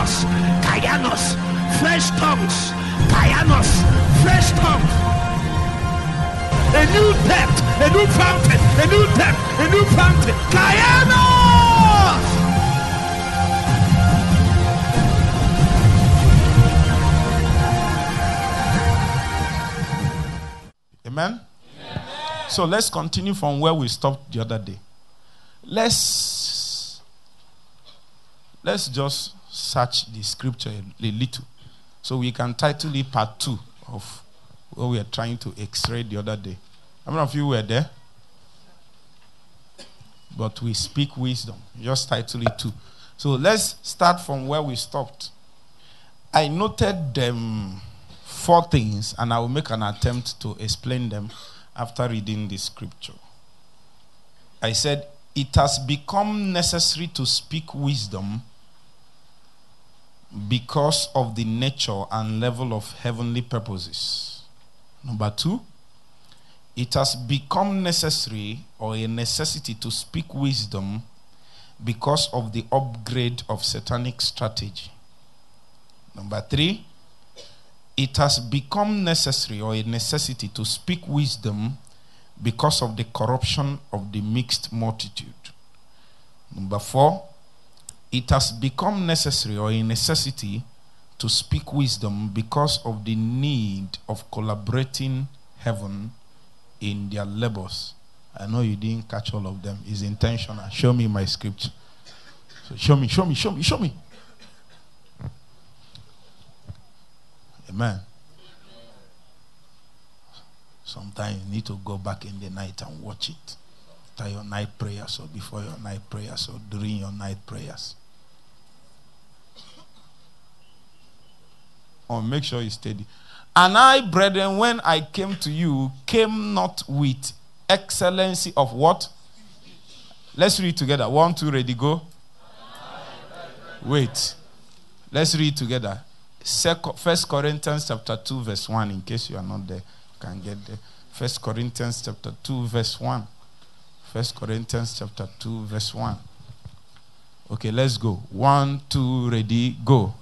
Kainos, fresh tongues, Kainos, fresh tongues. A new depth, a new fountain, a new depth, a new fountain. Kainos! Amen? So let's continue from where we stopped the other day. Let's let's just search the scripture a, little. So we can title it part two of what we are trying to x-ray the other day. How many of you were there? But we speak wisdom. Just title it two. So let's start from where we stopped. I noted them four things, and I will make an attempt to explain them after reading the scripture. I said, It has become necessary to speak wisdom because of the nature and level of heavenly purposes. Number two, it has become necessary or a necessity to speak wisdom because of the upgrade of satanic strategy. Number three, it has become necessary or a necessity to speak wisdom because of the corruption of the mixed multitude. Number four, it has become necessary or a necessity to speak wisdom because of the need of collaborating heaven in their labors. I know you didn't catch all of them. It's intentional. Show me my scripture. So show me, show me, show me, show me. Amen. Sometimes you need to go back in the night and watch it. After your night prayers or before your night prayers or during your night prayers. Make sure you steady. And I, brethren, when I came to you, came not with excellency of what? Let's read together. One, two, ready, go. Wait. Let's read together. First Corinthians chapter 2, verse 1, in case you are not there, you can get there. First Corinthians chapter 2, verse 1. First Corinthians chapter 2, verse 1. Okay, let's go. One, two, ready, go.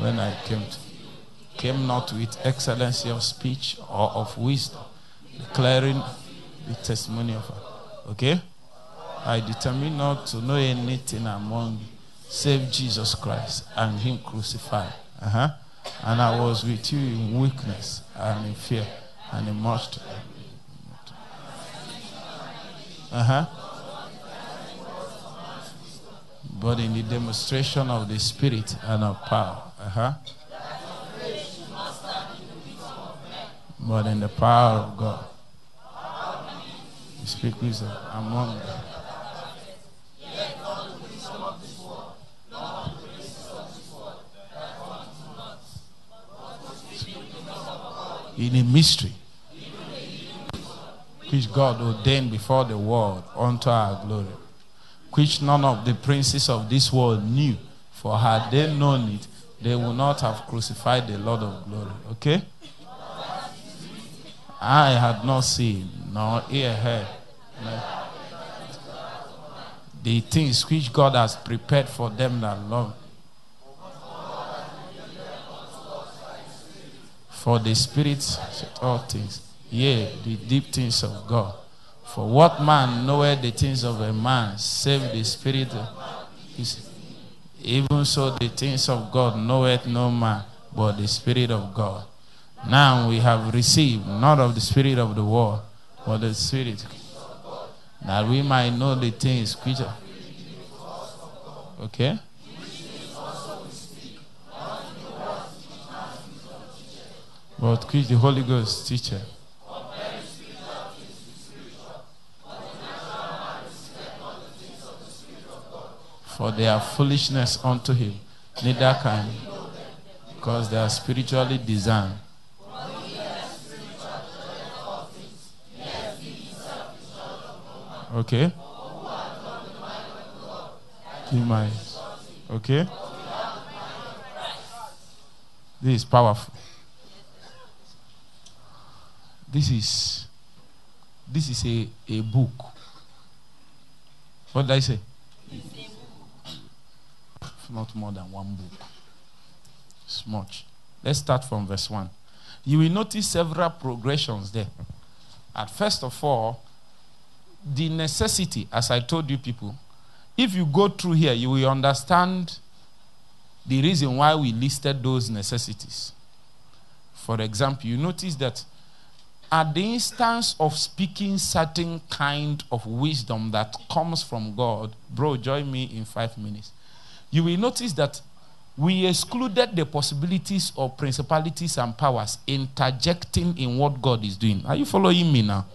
When I came to came not with excellency of speech or of wisdom, declaring the testimony of her. Okay? I determined not to know anything among you save Jesus Christ and Him crucified. Uh-huh. And I was with you in weakness and in fear and in much. Uh huh. But in the demonstration of the Spirit and of power. Uh huh. But in the power of God. Speak wisdom among them. in a mystery which God ordained before the world unto our glory, which none of the princes of this world knew, for had they known it, they would not have crucified the Lord of glory. Okay? I had not seen, nor ear heard, the things which God has prepared for them that love For the Spirit all things, yea, the deep things of God. For what man knoweth the things of a man, save the Spirit of his. Even so, the things of God knoweth no man, but the Spirit of God. Now we have received not of the Spirit of the world, but the Spirit, that we might know the things which are. Okay? But which the Holy Ghost teacher. For they are foolishness unto him, neither can, because they are spiritually designed. Okay? Okay? This is powerful. This is this is a, a book. What did I say? Not more than one book. It's much. Let's start from verse 1. You will notice several progressions there. At first of all, the necessity, as I told you people, if you go through here, you will understand the reason why we listed those necessities. For example, you notice that at the instance of speaking certain kind of wisdom that comes from God, bro, join me in five minutes. You will notice that we excluded the possibilities of principalities and powers interjecting in what God is doing. Are you following me now?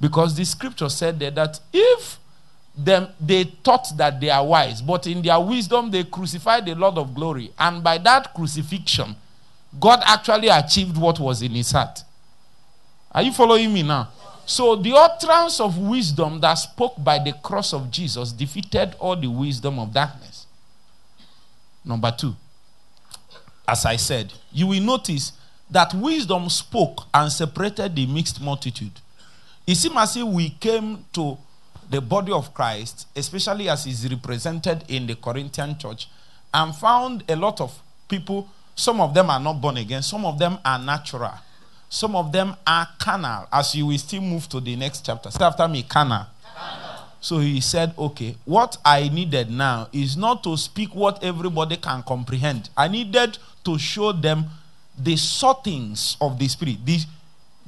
Because the scripture said there that if them they thought that they are wise, but in their wisdom they crucified the Lord of glory, and by that crucifixion, God actually achieved what was in his heart. Are you following me now? So the utterance of wisdom that spoke by the cross of Jesus defeated all the wisdom of darkness. Number two, as I said, you will notice that wisdom spoke and separated the mixed multitude. It seems as if we came to the body of Christ, especially as is represented in the Corinthian church, and found a lot of people. Some of them are not born again, some of them are natural, some of them are carnal. As you will still move to the next chapter. Say after me, carnal. So he said, Okay, what I needed now is not to speak what everybody can comprehend. I needed to show them the sortings of the Spirit. The,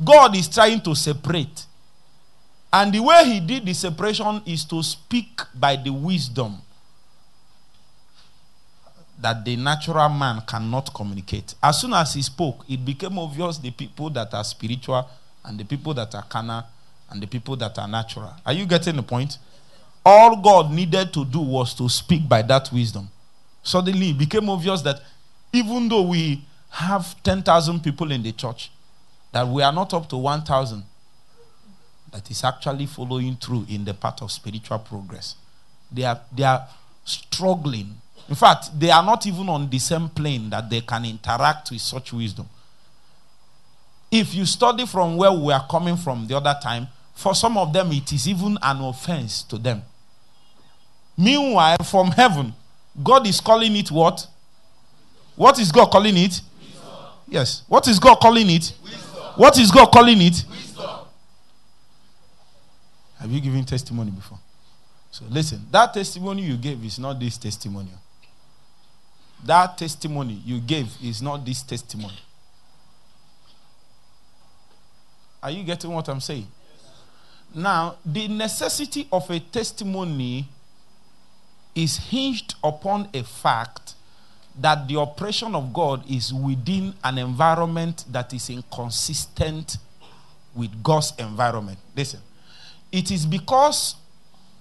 God is trying to separate. And the way he did the separation is to speak by the wisdom that the natural man cannot communicate. As soon as he spoke, it became obvious the people that are spiritual and the people that are carnal and the people that are natural. Are you getting the point? All God needed to do was to speak by that wisdom. Suddenly, it became obvious that even though we have 10,000 people in the church, that we are not up to 1,000 that is actually following through in the path of spiritual progress. They are, they are struggling. In fact, they are not even on the same plane that they can interact with such wisdom. If you study from where we are coming from the other time, for some of them it is even an offense to them. Meanwhile, from heaven, God is calling it what? What is God calling it? Wisdom. Yes. What is God calling it? Wisdom. What is God calling it? Wisdom. Have you given testimony before? So listen, that testimony you gave is not this testimony. That testimony you gave is not this testimony. Are you getting what I'm saying? Yes. Now, the necessity of a testimony is hinged upon a fact that the operation of God is within an environment that is inconsistent with God's environment. Listen, it is because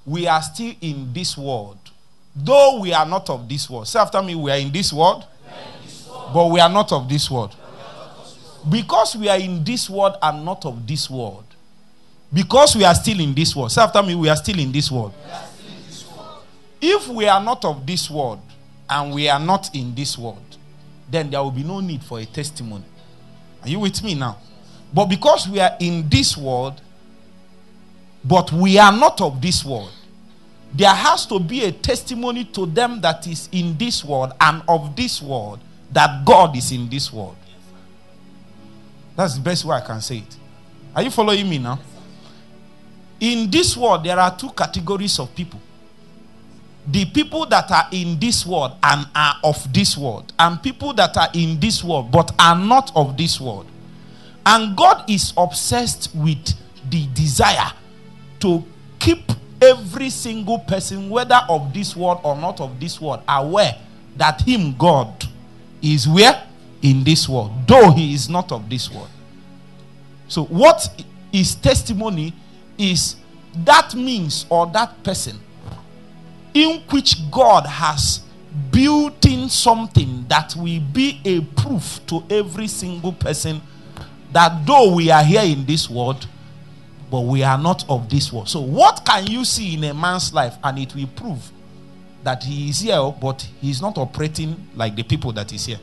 we are still in this world, though we are not of this world. Say after me, we are in this world, in this world. but we are not of this world. Because we are in this world and not of this world. Because we are still in this world. Say after me, we are still in this world. In this world. If we are not of this world and we are not in this world, then there will be no need for a testimony. Are you with me now? But because we are in this world but we are not of this world. There has to be a testimony to them that is in this world and of this world that God is in this world. That's the best way I can say it. Are you following me now? In this world, there are two categories of people the people that are in this world and are of this world, and people that are in this world but are not of this world. And God is obsessed with the desire to keep every single person, whether of this world or not of this world, aware that Him, God, is where? In this world, though He is not of this world. So, what is testimony is that means or that person in which God has built in something that will be a proof to every single person that though we are here in this world, but we are not of this world. So, what can you see in a man's life and it will prove that he is here, but he's not operating like the people that is here?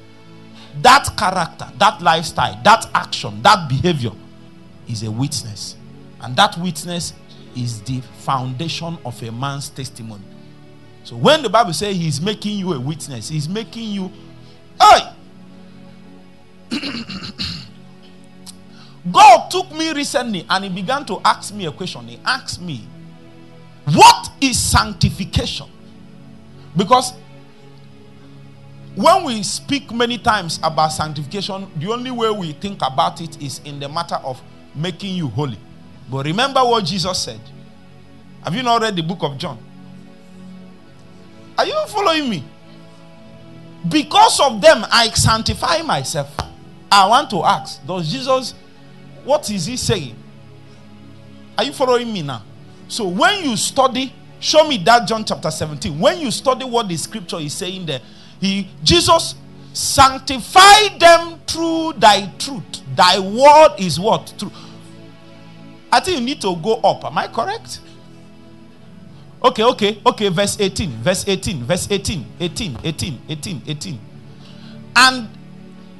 That character, that lifestyle, that action, that behavior is a witness. And that witness is the foundation of a man's testimony. So when the Bible says he's making you a witness, he's making you, hey! God took me recently and he began to ask me a question. He asked me, What is sanctification? Because when we speak many times about sanctification, the only way we think about it is in the matter of making you holy. But remember what Jesus said. Have you not read the book of John? Are you following me? Because of them, I sanctify myself. I want to ask, does Jesus, what is he saying? Are you following me now? So when you study, show me that John chapter 17. When you study what the scripture is saying there, he Jesus sanctify them through thy truth. Thy word is what? True. I think you need to go up. Am I correct? Okay, okay, okay. Verse 18, verse 18, verse 18, 18, 18, 18, 18. And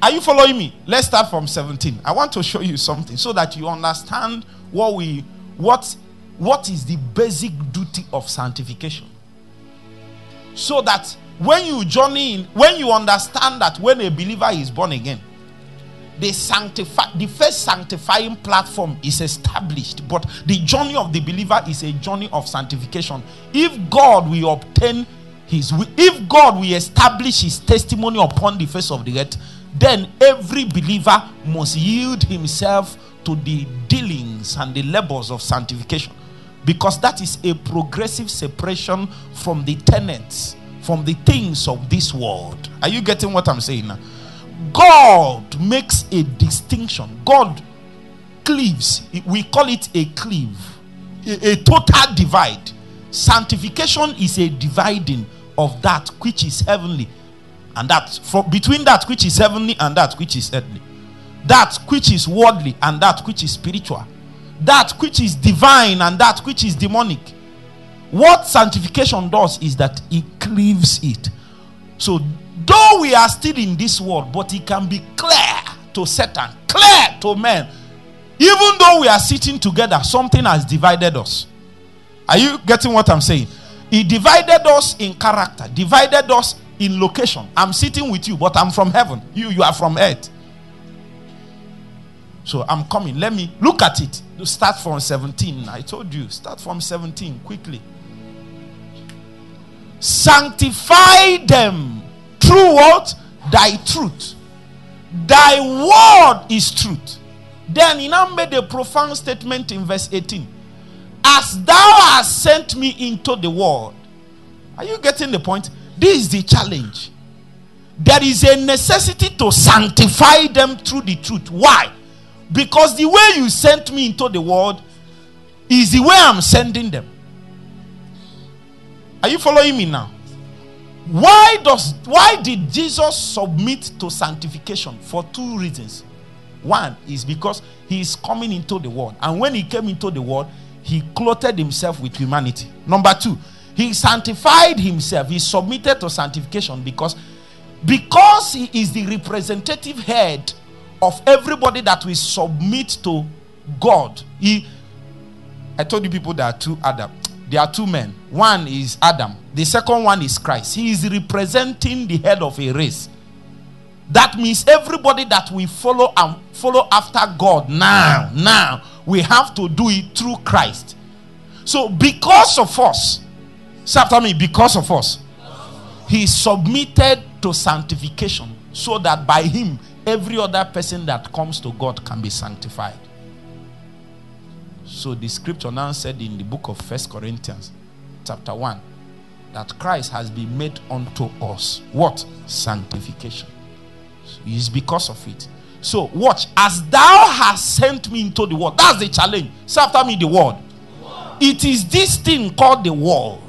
are you following me? Let's start from 17. I want to show you something so that you understand what we what what is the basic duty of sanctification. So that when you journey in, when you understand that when a believer is born again, the sanctify the first sanctifying platform is established but the journey of the believer is a journey of sanctification. If god will obtain his if god will establish his testimony upon the face of the earth then every believer must yield himself to the dealings and the labors of sanctification because that is a progressive separation from the tenets from the things of this world. Are you getting what i'm saying now God makes a distinction. God cleaves. We call it a cleave, a, a, total divide. Sanctification is a dividing of that which is heavenly and that for between that which is heavenly and that which is earthly. That which is worldly and that which is spiritual. That which is divine and that which is demonic. What sanctification does is that it cleaves it. So Though we are still in this world, but it can be clear to Satan, clear to men. Even though we are sitting together, something has divided us. Are you getting what I'm saying? He divided us in character, divided us in location. I'm sitting with you, but I'm from heaven. You, you are from earth. So I'm coming. Let me look at it. Start from 17. I told you, start from 17 quickly. Sanctify them through what? Thy truth. Thy word is truth. Then he now made a profound statement in verse 18. As thou hast sent me into the world. Are you getting the point? This is the challenge. There is a necessity to sanctify them through the truth. Why? Because the way you sent me into the world is the way I'm sending them. Are you following me now? Why does why did Jesus submit to sanctification? For two reasons. One is because he is coming into the world, and when he came into the world, he clothed himself with humanity. Number two, he sanctified himself. He submitted to sanctification because because he is the representative head of everybody that will submit to God. He I told you people there are two Adam. There are two men. One is Adam, the second one is Christ. He is representing the head of a race. That means everybody that we follow and follow after God now, now, we have to do it through Christ. So, because of us, say after me, because of us, he submitted to sanctification so that by him, every other person that comes to God can be sanctified. So the scripture now said in the book of First Corinthians, chapter 1, that Christ has been made unto us. What? Sanctification. It's because of it. So watch, as thou hast sent me into the world. That's the challenge. Say after me the word. It is this thing called the world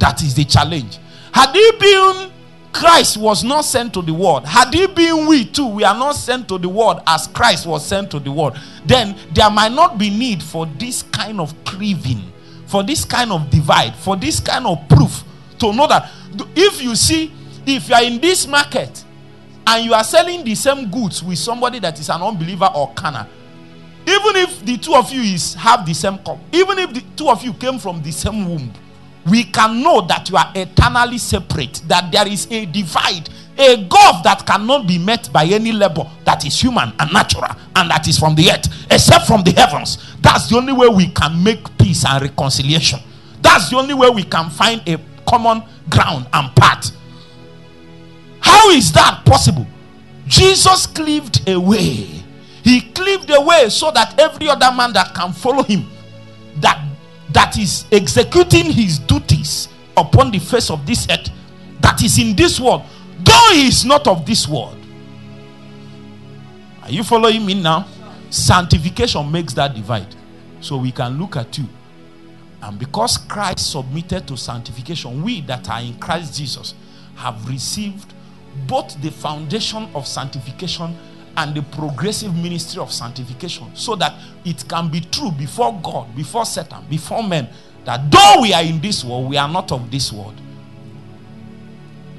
that is the challenge. Had it been Christ was not sent to the world. Had he been we too, we are not sent to the world as Christ was sent to the world, then there might not be need for this kind of cleaving, for this kind of divide, for this kind of proof to know that if you see, if you are in this market and you are selling the same goods with somebody that is an unbeliever or canner, even if the two of you is have the same cup, even if the two of you came from the same womb, we can know that you are eternally separate, that there is a divide, a gulf that cannot be met by any labor that is human and natural and that is from the earth, except from the heavens. That's the only way we can make peace and reconciliation. That's the only way we can find a common ground and path. How is that possible? Jesus cleaved away. He cleaved away so that every other man that can follow him, that that is executing his duties upon the face of this earth, that is in this world, though he is not of this world. Are you following me now? Sanctification makes that divide. So we can look at you. And because Christ submitted to sanctification, we that are in Christ Jesus have received both the foundation of sanctification and the progressive ministry of sanctification so that it can be true before God, before Satan, before men that though we are in this world, we are not of this world.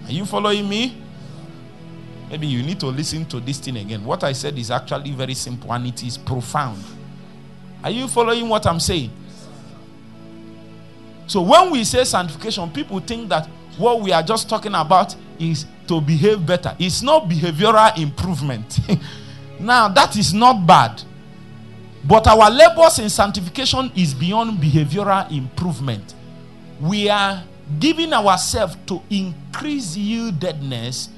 Are you following me? Maybe you need to listen to this thing again. What I said is actually very simple and it is profound. Are you following what I'm saying? So when we say sanctification, people think that what we are just talking about is to behave better. It's not behavioral improvement. now, that is not bad. But our labors in sanctification is beyond behavioral improvement. We are giving ourselves to increase yieldedness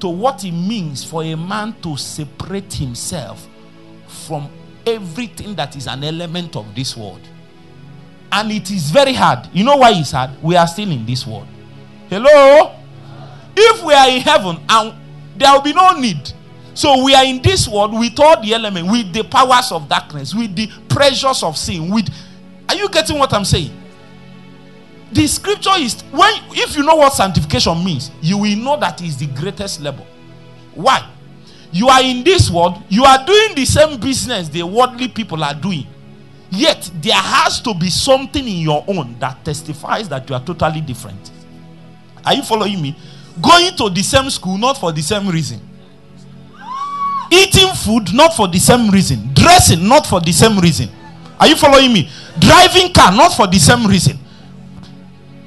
to what it means for a man to separate himself from everything that is an element of this world. And it is very hard. You know why it's hard? We are still in this world. Hello? If we are in heaven and there will be no need. So we are in this world with all the elements, with the powers of darkness, with the pressures of sin. With are you getting what I'm saying? The scripture is when if you know what sanctification means, you will know that is the greatest level. Why? You are in this world, you are doing the same business the worldly people are doing. Yet there has to be something in your own that testifies that you are totally different. Are you following me? Going to the same school, not for the same reason. Eating food, not for the same reason. Dressing, not for the same reason. Are you following me? Driving car, not for the same reason.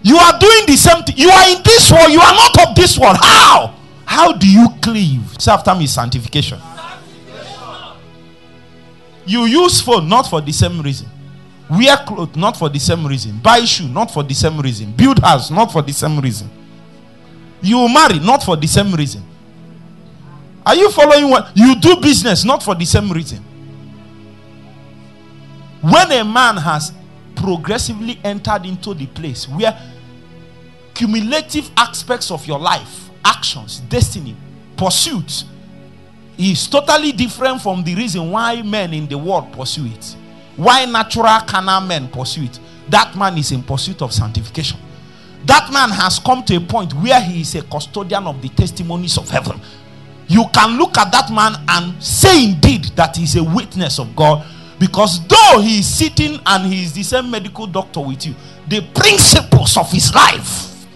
You are doing the same thing. You are in this world, you are not of this world. How? How do you cleave? Say after me, sanctification. You use phone not for the same reason. Wear clothes not for the same reason. Buy shoe not for the same reason. Build house not for the same reason. You marry not for the same reason. Are you following what? You do business not for the same reason. When a man has progressively entered into the place where cumulative aspects of your life, actions, destiny, pursuits, is totally different from the reason why men in the world pursue it. Why natural carnal men pursue it. That man is in pursuit of sanctification. That man has come to a point where he is a custodian of the testimonies of heaven. You can look at that man and say indeed that he's a witness of God because though he is sitting and he is the same medical doctor with you, the principles of his life,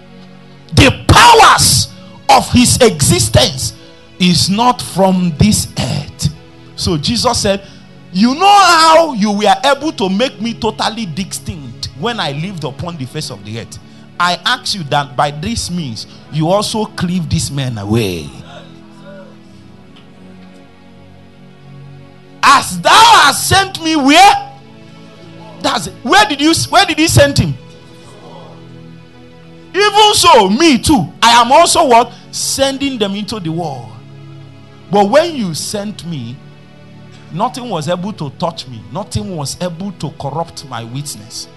the powers of his existence is not from this earth. So Jesus said, You know how you were able to make me totally distinct when I lived upon the face of the earth. I ask you that by this means you also cleave this man away. As thou hast sent me where? That's it. Where did you where did he send him? Even so, me too. I am also what? Sending them into the world. But when you sent me, nothing was able to touch me, nothing was able to corrupt my witness.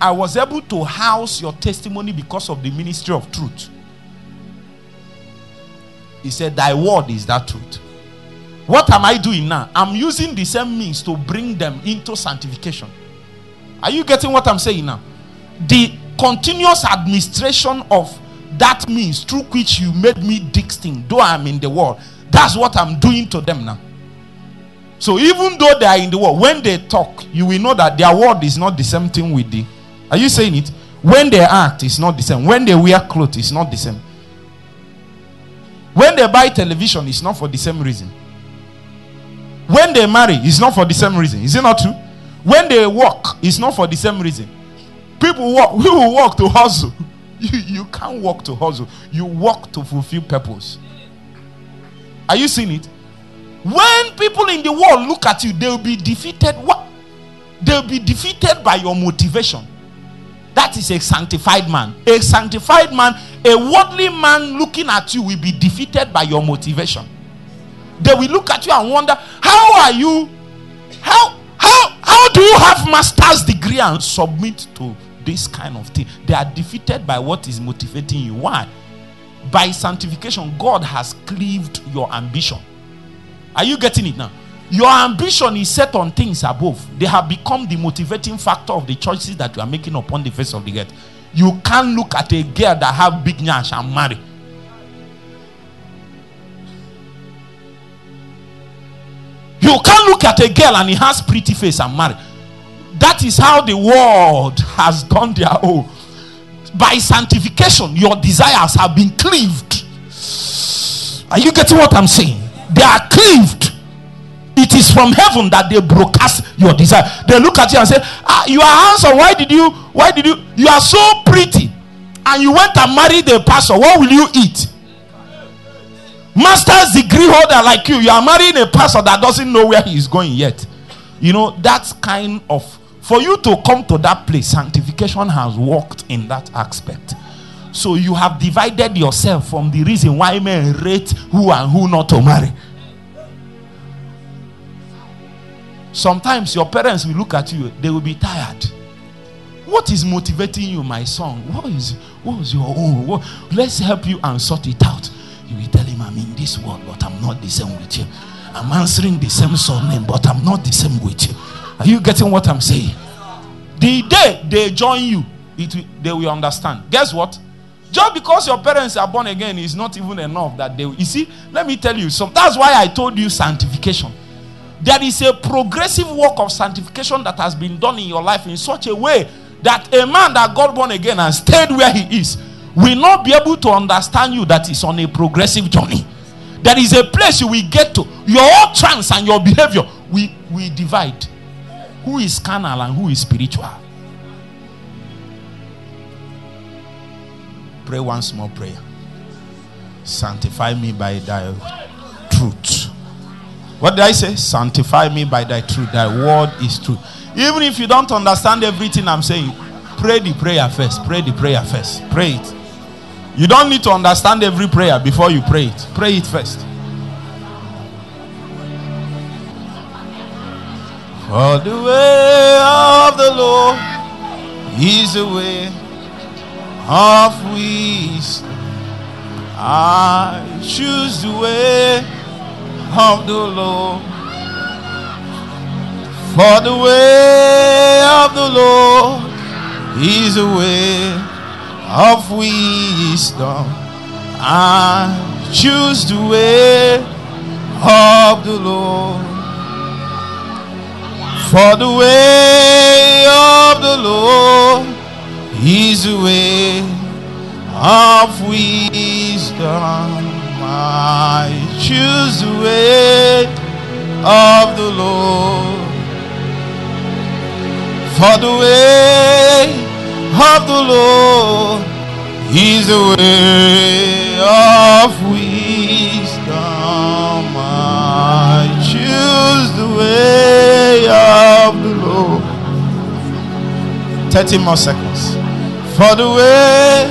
I was able to house your testimony because of the ministry of truth. He said, Thy word is that truth. What am I doing now? I'm using the same means to bring them into sanctification. Are you getting what I'm saying now? The continuous administration of that means through which you made me distinct, though I'm in the world. That's what I'm doing to them now. So even though they are in the world, when they talk, you will know that their word is not the same thing with the. Are you saying it? When they act, it's not the same. When they wear clothes, it's not the same. When they buy television, it's not for the same reason. When they marry, it's not for the same reason. Is it not true? When they work, it's not for the same reason. People walk, we will walk to hustle. You, you can't walk to hustle. You walk to fulfill purpose. Are you seeing it? When people in the world look at you, they'll be defeated. What? They'll be defeated by your motivation. That is a sanctified man. A sanctified man, a worldly man looking at you will be defeated by your motivation. They will look at you and wonder, how are you? How how how do you have master's degree and submit to this kind of thing? They are defeated by what is motivating you. Why? By sanctification, God has cleaved your ambition. Are you getting it now? Your ambition is set on things above. They have become the motivating factor of the choices that you are making upon the face of the earth. You can't look at a girl that have big nyash and marry. You can't look at a girl and he has pretty face and marry. That is how the world has done their own. By sanctification, your desires have been cleaved. Are you getting what I'm saying? They are cleaved. It is from heaven that they broadcast your desire. They look at you and say, ah, "You are handsome. Why did you? Why did you? You are so pretty, and you went and married a pastor. What will you eat?" Master's degree holder like you, you are marrying a pastor that doesn't know where he is going yet. You know that's kind of for you to come to that place. Sanctification has worked in that aspect. So you have divided yourself from the reason why men rate who and who not to marry. Sometimes your parents will look at you, they will be tired. What is motivating you, my son? What is what is your own? What, let's help you and sort it out. You will tell him, I'm in this world, but I'm not the same with you. I'm answering the same surname, but I'm not the same with you. Are you getting what I'm saying? The day they join you, it will, they will understand. Guess what? Just because your parents are born again is not even enough that they will. You see, let me tell you something. That's why I told you sanctification there is a progressive work of sanctification that has been done in your life in such a way that a man that got born again and stayed where he is will not be able to understand you that is on a progressive journey. There is a place you will get to. Your trance and your behavior we we divide. Who is carnal and who is spiritual? Pray once more prayer. Sanctify me by thy truth. What did I say? Sanctify me by thy truth. Thy word is true. Even if you don't understand everything I'm saying, pray the prayer first. Pray the prayer first. Pray it. You don't need to understand every prayer before you pray it. Pray it first. For the way of the Lord is the way of wisdom. I choose the way of the Lord. For the way of the Lord is a way of wisdom. I choose the way of the Lord. For the way of the Lord is a way of wisdom. I choose the way of the Lord. For the way of the Lord is the way of wisdom. I choose the way of the Lord. 30 more seconds. For the way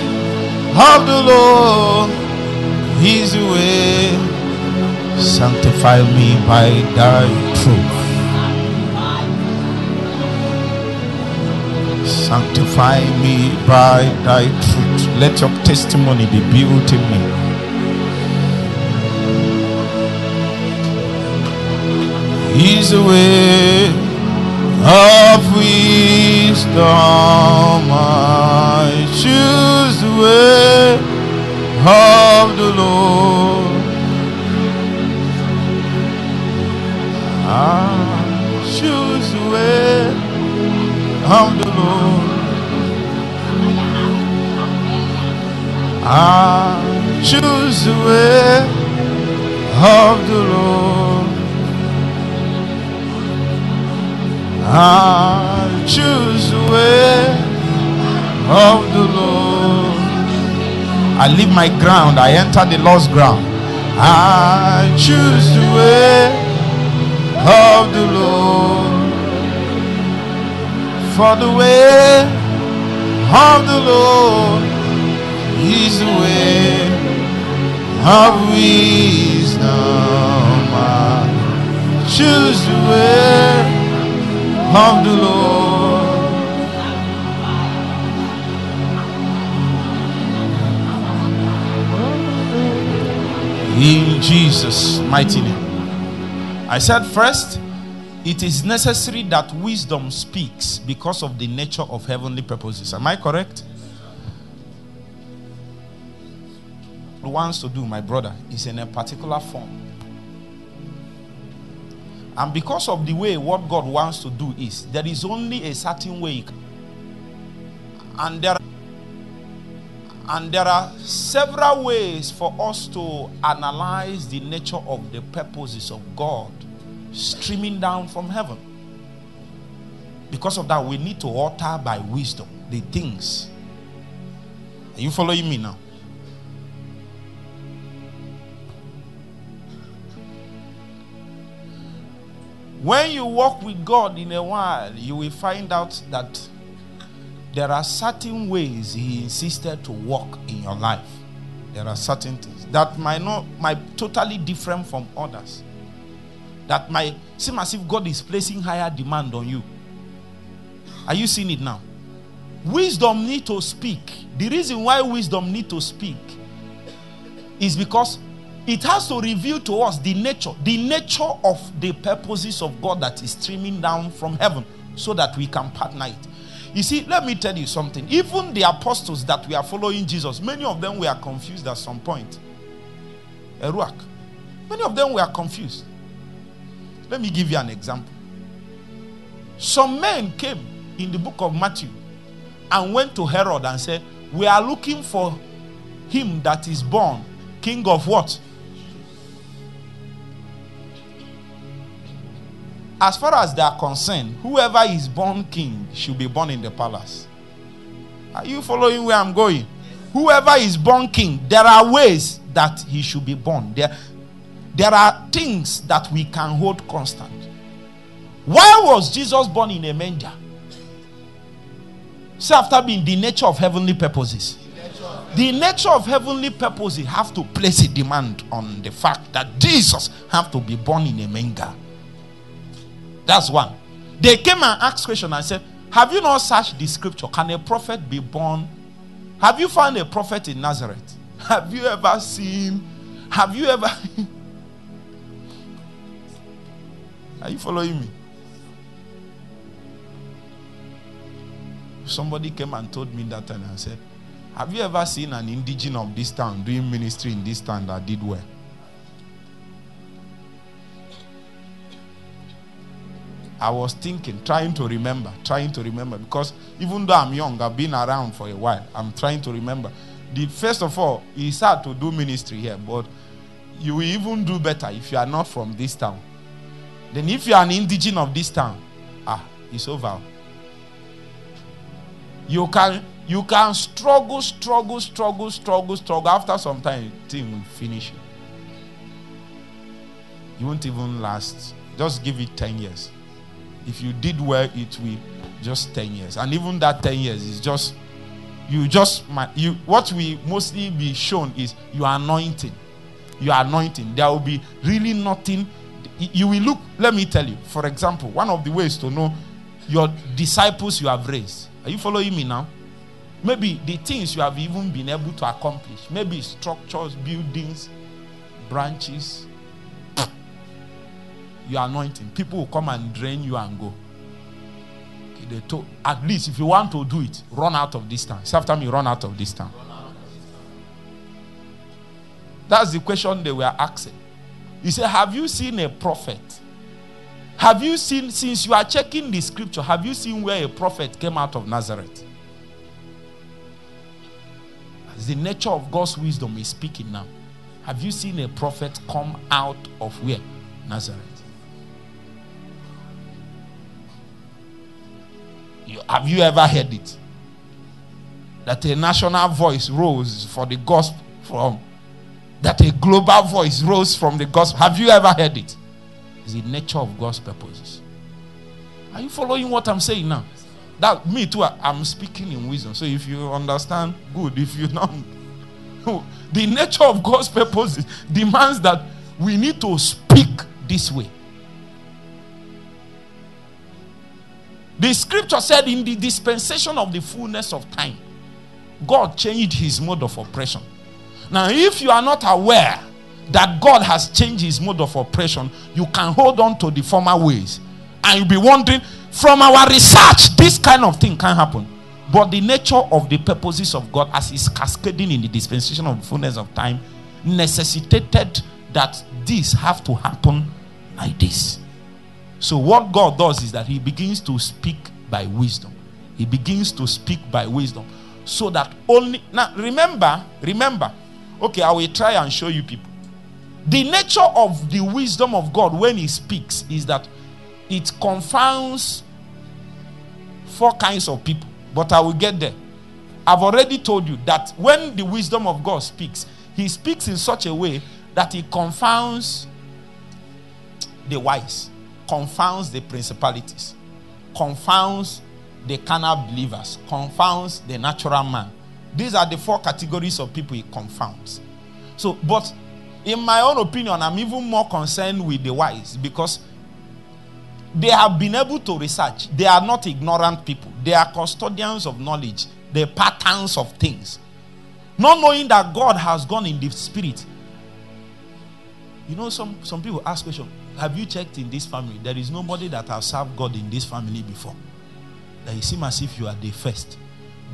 of the Lord his way. Sanctify me by thy truth. Sanctify me by thy truth. Let your testimony be built in me. His way of wisdom. I choose the way of the Lord. I choose the way of the Lord. I choose the way of the Lord. I choose the way of the Lord. I leave my ground, I enter the lost ground. I choose the way of the Lord. For the way of the Lord is the way of wisdom. I choose the way of the Lord. In Jesus' mighty name. I said first, it is necessary that wisdom speaks because of the nature of heavenly purposes. Am I correct? Wants to do, my brother, is in a particular form. And because of the way what God wants to do is, there is only a certain way. And there, and there are several ways for us to analyze the nature of the purposes of God streaming down from heaven. Because of that, we need to alter by wisdom the things. Are you following me now? When you walk with God in a while, you will find out that there are certain ways He insisted to walk in your life. There are certain things that might not might totally different from others. That might seem as if God is placing higher demand on you. Are you seeing it now? Wisdom need to speak. The reason why wisdom need to speak is because it has to reveal to us the nature, the nature of the purposes of God that is streaming down from heaven so that we can partner it. You see, let me tell you something. Even the apostles that we are following Jesus, many of them were confused at some point. Eruak. Many of them were confused. Let me give you an example. Some men came in the book of Matthew and went to Herod and said, We are looking for him that is born king of what? As far as they are concerned, whoever is born king should be born in the palace. Are you following where I'm going? Whoever is born king, there are ways that he should be born. There, there are things that we can hold constant. Why was Jesus born in a manger? So after being the nature of heavenly purposes. The nature of heavenly purposes have to place a demand on the fact that Jesus have to be born in a manger. That's one. They came and asked question and said, Have you not searched the scripture? Can a prophet be born? Have you found a prophet in Nazareth? Have you ever seen? Have you ever? Are you following me? Somebody came and told me that and said, Have you ever seen an indigenous of this town doing ministry in this town that did well? I was thinking, trying to remember, trying to remember, because even though I'm young, I've been around for a while. I'm trying to remember. The first of all, it's hard to do ministry here, but you will even do better if you are not from this town. Then, if you are an indigene of this town, ah, it's over. You can you can struggle, struggle, struggle, struggle, struggle. After some time, thing will finish you. You won't even last. Just give it 10 years if you did well, it will just 10 years. And even that 10 years is just, you just, you what we mostly be shown is your anointing. Your anointing. There will be really nothing. You will look, let me tell you, for example, one of the ways to know your disciples you have raised. Are you following me now? Maybe the things you have even been able to accomplish. Maybe structures, buildings, branches, your anointing, people will come and drain you and go. Okay, they told, at least if you want to do it, run out of this town. Say after me, run out of this town. That's the question they were asking. He said, Have you seen a prophet? Have you seen, since you are checking the scripture, have you seen where a prophet came out of Nazareth? As the nature of God's wisdom is speaking now. Have you seen a prophet come out of where? Nazareth. You, have you ever heard it? that a national voice rose for the gospel from that a global voice rose from the gospel. Have you ever heard it? It's the nature of God's purposes. Are you following what I'm saying now? That me too, I'm speaking in wisdom. So if you understand, good. If you don't, the nature of God's purposes demands that we need to speak this way. The scripture said, in the dispensation of the fullness of time, God changed his mode of operation. Now, if you are not aware that God has changed his mode of operation, you can hold on to the former ways and you'll be wondering, from our research, this kind of thing can happen. But the nature of the purposes of God, as is cascading in the dispensation of the fullness of time, necessitated that this have to happen like this. So, what God does is that He begins to speak by wisdom. He begins to speak by wisdom. So that only. Now, remember, remember. Okay, I will try and show you people. The nature of the wisdom of God when He speaks is that it confounds four kinds of people. But I will get there. I've already told you that when the wisdom of God speaks, He speaks in such a way that He confounds the wise confounds the principalities, confounds the carnal believers, confounds the natural man. These are the four categories of people he confounds. So, but in my own opinion, I'm even more concerned with the wise because they have been able to research. They are not ignorant people, they are custodians of knowledge, the patterns of things. Not knowing that God has gone in the spirit. You know, some, some people ask questions have you checked in this family? There is nobody that has served God in this family before. That you seem as if you are the first.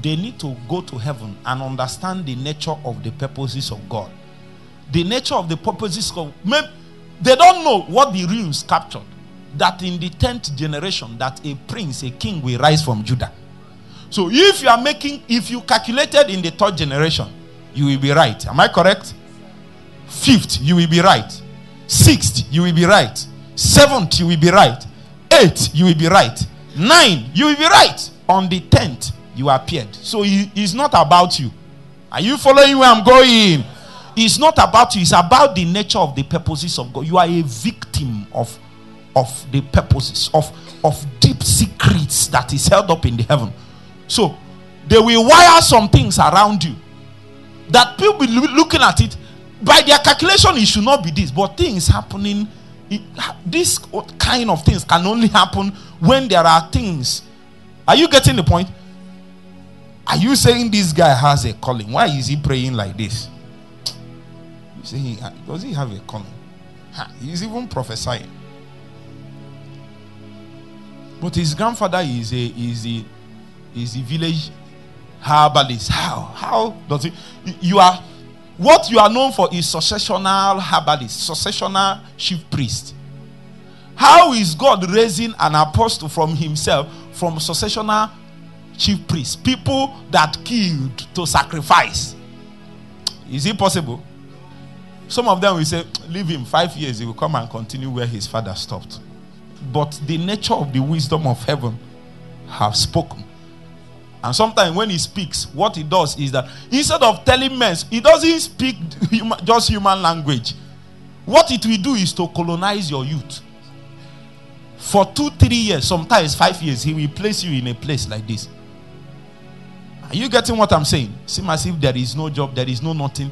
They need to go to heaven and understand the nature of the purposes of God. The nature of the purposes of they don't know what the rules captured. That in the tenth generation, that a prince, a king will rise from Judah. So if you are making, if you calculated in the third generation, you will be right. Am I correct? Fifth, you will be right. Sixth, you will be right. Seventh, you will be right. Eighth, you will be right. Nine, you will be right. On the tenth, you appeared. So it's not about you. Are you following where I'm going? It's not about you, it's about the nature of the purposes of God. You are a victim of, of the purposes, of, of deep secrets that is held up in the heaven. So they will wire some things around you that people will be looking at it by their calculation, it should not be this, but things happening. This kind of things can only happen when there are things. Are you getting the point? Are you saying this guy has a calling? Why is he praying like this? You say, he, does he have a calling? He's even prophesying. But his grandfather is a is a is a village herbalist. How? How does he? You are what you are known for is successional herbalist, successional chief priest. How is God raising an apostle from himself from successional chief priest? People that killed to sacrifice. Is it possible? Some of them will say, Leave him five years, he will come and continue where his father stopped. But the nature of the wisdom of heaven have spoken. And sometimes when he speaks, what he does is that instead of telling men, he doesn't speak just human language. What it will do is to colonize your youth. For two, three years, sometimes five years, he will place you in a place like this. Are you getting what I'm saying? Seem as if there is no job, there is no nothing.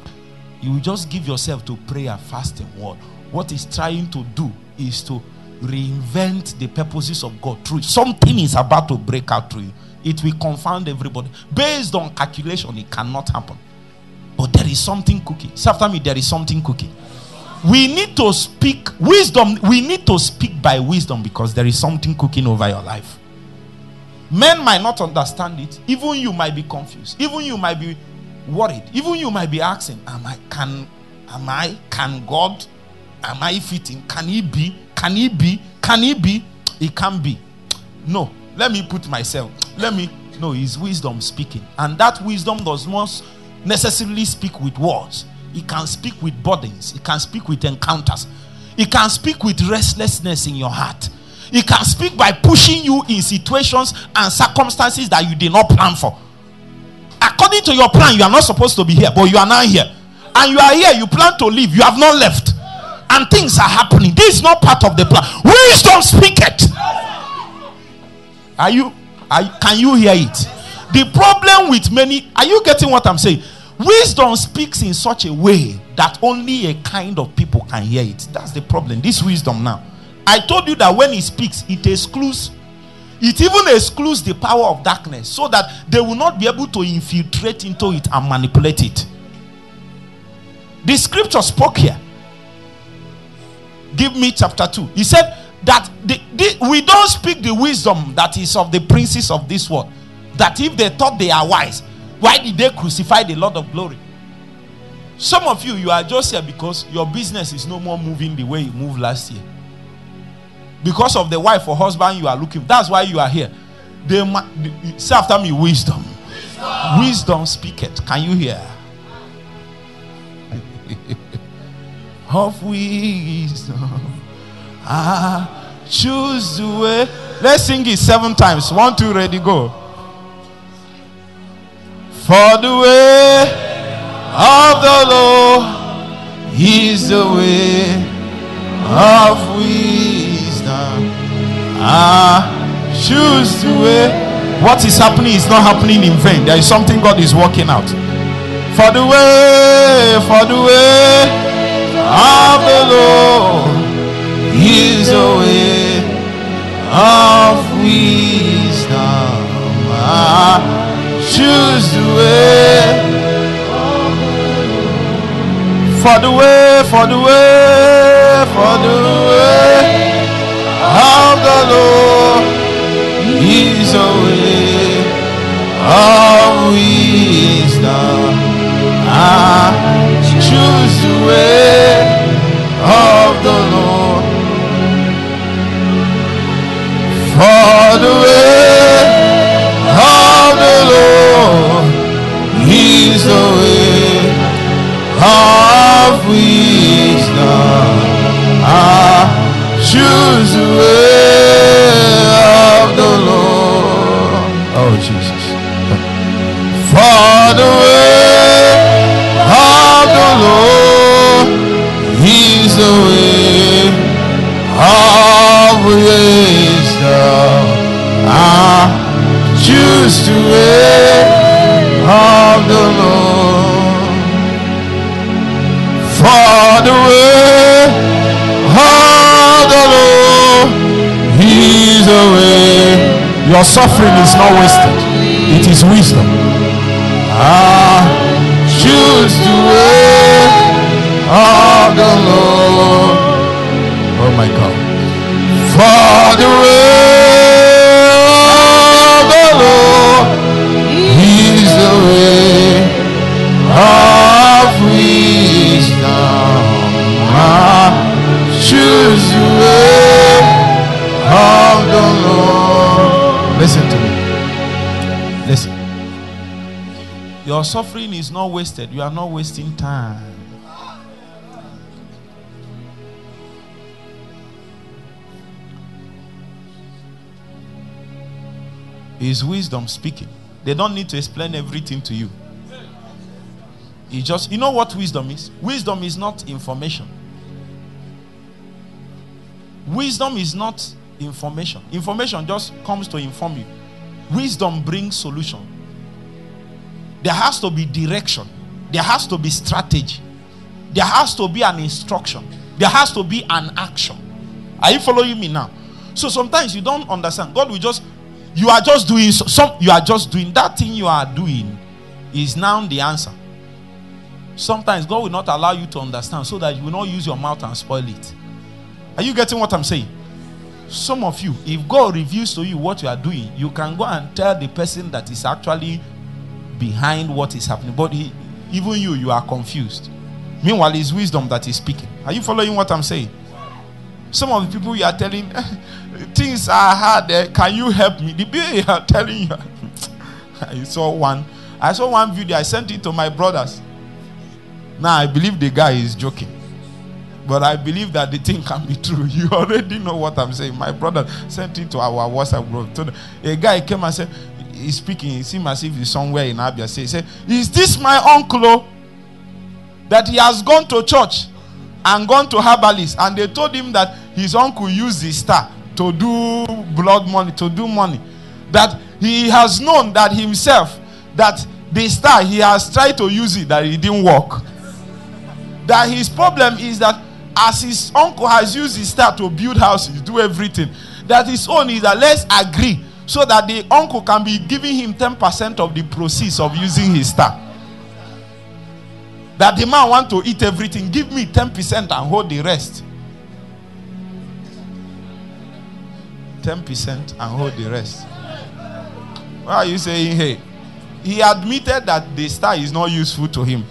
You will just give yourself to prayer, fasting, word. What he's trying to do is to reinvent the purposes of God through something is about to break out through you it will confound everybody. Based on calculation, it cannot happen. But there is something cooking. Say after me, there is something cooking. We need to speak wisdom. We need to speak by wisdom because there is something cooking over your life. Men might not understand it. Even you might be confused. Even you might be worried. Even you might be asking, Am I can am I can God? Am I fitting? Can he be? Can he be? Can he be? It can be. No, let me put myself. Let me know his wisdom speaking. And that wisdom does not necessarily speak with words. It can speak with burdens. It can speak with encounters. It can speak with restlessness in your heart. It can speak by pushing you in situations and circumstances that you did not plan for. according to your plan, you are not supposed to be here, but you are now here. And you are here, you plan to leave, you have not left. And things are happening. This is not part of the plan. Wisdom speak it. Are you, are, can you hear it? The problem with many, are you getting what I'm saying? Wisdom speaks in such a way that only a kind of people can hear it. That's the problem. This wisdom now. I told you that when he speaks, it excludes, it even excludes the power of darkness so that they will not be able to infiltrate into it and manipulate it. The scripture spoke here. Give me chapter 2. He said that the, the, we don't speak the wisdom that is of the princes of this world. That if they thought they are wise, why did they crucify the Lord of glory? Some of you, you are just here because your business is no more moving the way it moved last year. Because of the wife or husband you are looking, that's why you are here. They, say after me, wisdom. Wisdom, wisdom speak it. Can you hear? of wisdom, I choose the way. Let's sing it seven times. One, two, ready, go. For the way of the Lord is the way of wisdom. I choose the way. What is happening is not happening in vain. There is something God is working out. For the way, for the way of the Lord is the way of wisdom. I choose the way. For the way, for the way, for the way of the Lord is a way of wisdom. I choose the way of the Lord. For the way Lord, He's the way of wisdom. I choose the way of the Lord. Oh, Jesus. For the choose to way of the Lord. For the way of the Lord is a way. Your suffering is not wasted. It is wisdom. Ah, choose the way of the Lord. Oh my God. For the way way of wisdom. I choose the way of the Lord. Listen to me. Listen. Your suffering is not wasted. You are not wasting time. is wisdom speaking. They don't need to explain everything to you. You just, you know what wisdom is? Wisdom is not information. Wisdom is not information. Information just comes to inform you. Wisdom brings solution. There has to be direction. There has to be strategy. There has to be an instruction. There has to be an action. Are you following me now? So sometimes you don't understand. God will just you are just doing some you are just doing that thing you are doing is now the answer. Sometimes god will not allow you to understand so that you will not use your mouth and spoil it. Are you getting what i'm saying? Some of you if god reveals to you what you are doing you can go and tell the person that is actually behind what is happening. But he, even you you are confused. Meanwhile it's wisdom that is speaking. Are you following what i'm saying some of the people you are telling things are hard. Eh? Can you help me? The people you are telling you. I saw one. I saw one video. I sent it to my brothers. Now I believe the guy is joking. But I believe that the thing can be true. You already know what I'm saying. My brother sent it to our WhatsApp group. A guy came and said, he's speaking, it seems as if he's somewhere in Abia. Say, say, Is this my uncle? oh, That he has gone to church and gone to herbalist, and they told him that his uncle used his star to do blood money, to do money. That he has known that himself, that the star he has tried to use it, that it didn't work. That his problem is that as his uncle has used his star to build houses, do everything, that his own is that let's agree so that the uncle can be giving him 10% of the proceeds of using his star. That the man want to eat everything, give me 10% and hold the rest. 10% and hold the rest. Why are you saying, hey? He admitted that the star is not useful to him.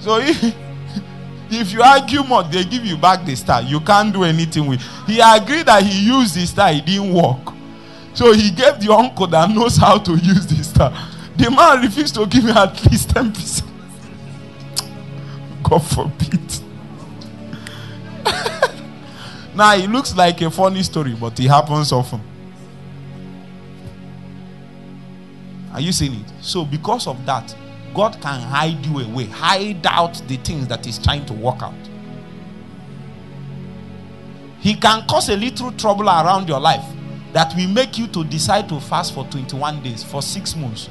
So if, if you argue more, they give you back the star. You can't do anything with. He agreed that he used the star, it didn't work. So he gave the uncle that knows how to use the star. The man refused to give him at least 10%. God forbid. now it looks like a funny story, but it happens often. Are you seeing it? So, because of that, God can hide you away, hide out the things that He's trying to work out. He can cause a little trouble around your life that will make you to decide to fast for 21 days, for six months.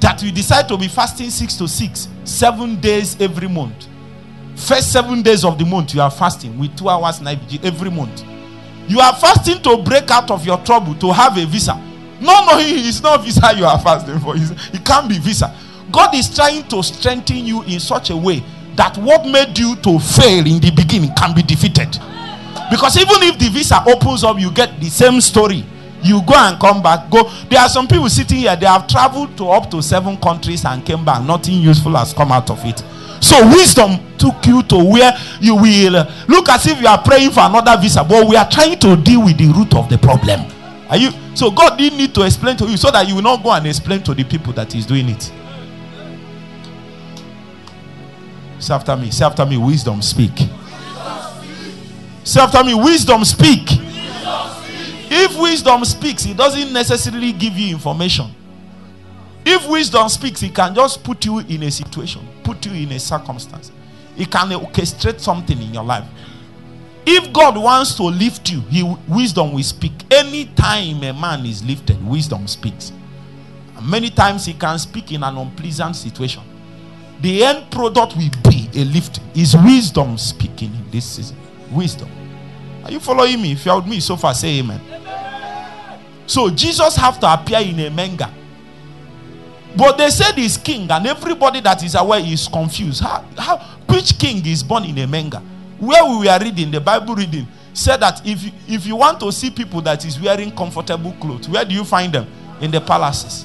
That you decide to be fasting six to six, seven days every month. First seven days of the month, you are fasting with two hours night every month. You are fasting to break out of your trouble, to have a visa. No, no, it's not visa you are fasting for. It can't be visa. God is trying to strengthen you in such a way that what made you to fail in the beginning can be defeated. Because even if the visa opens up, you get the same story. You go and come back. Go. There are some people sitting here, they have traveled to up to seven countries and came back. Nothing useful has come out of it. So wisdom took you to where you will look as if you are praying for another visa, but we are trying to deal with the root of the problem. Are you so God didn't need to explain to you so that you will not go and explain to the people that He's doing it. Say after me, say after me, wisdom speak. Say after me, wisdom speak. If wisdom speaks, it doesn't necessarily give you information. If wisdom speaks, it can just put you in a situation, put you in a circumstance. It can orchestrate something in your life. If God wants to lift you, he wisdom will speak. Anytime a man is lifted, wisdom speaks. And many times he can speak in an unpleasant situation. The end product will be a lift. Is wisdom speaking in this season? Wisdom. Are you following me? If you're with me so far, say amen. So Jesus have to appear in a manga. But they said he's king, and everybody that is aware is confused. How, how which king is born in a manga? Where we were reading, the Bible reading, said that if you, if you want to see people that is wearing comfortable clothes, where do you find them? In the palaces.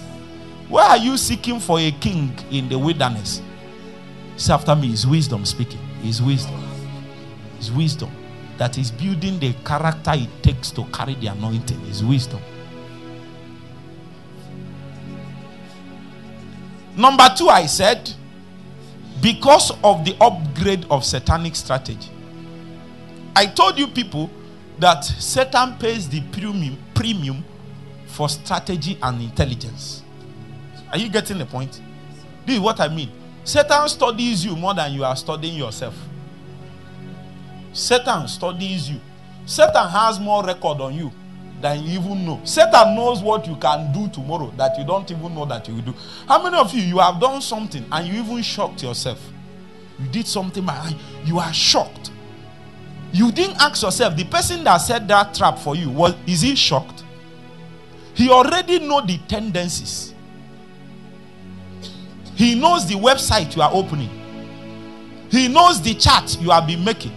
Where are you seeking for a king in the wilderness? See after me is wisdom speaking. Is wisdom. Is wisdom that is building the character it takes to carry the anointing. Is wisdom. Number two, I said, because of the upgrade of satanic strategy. I told you people that Satan pays the premium, premium for strategy and intelligence. Are you getting the point? This is what I mean. Satan studies you more than you are studying yourself. Satan studies you. Satan has more record on you than you even know. Satan knows what you can do tomorrow that you don't even know that you will do. How many of you you have done something and you even shocked yourself? You did something by you are shocked. You didn't ask yourself, the person that set that trap for you, was is he shocked? He already know the tendencies. He knows the website you are opening. He knows the chat you have been making.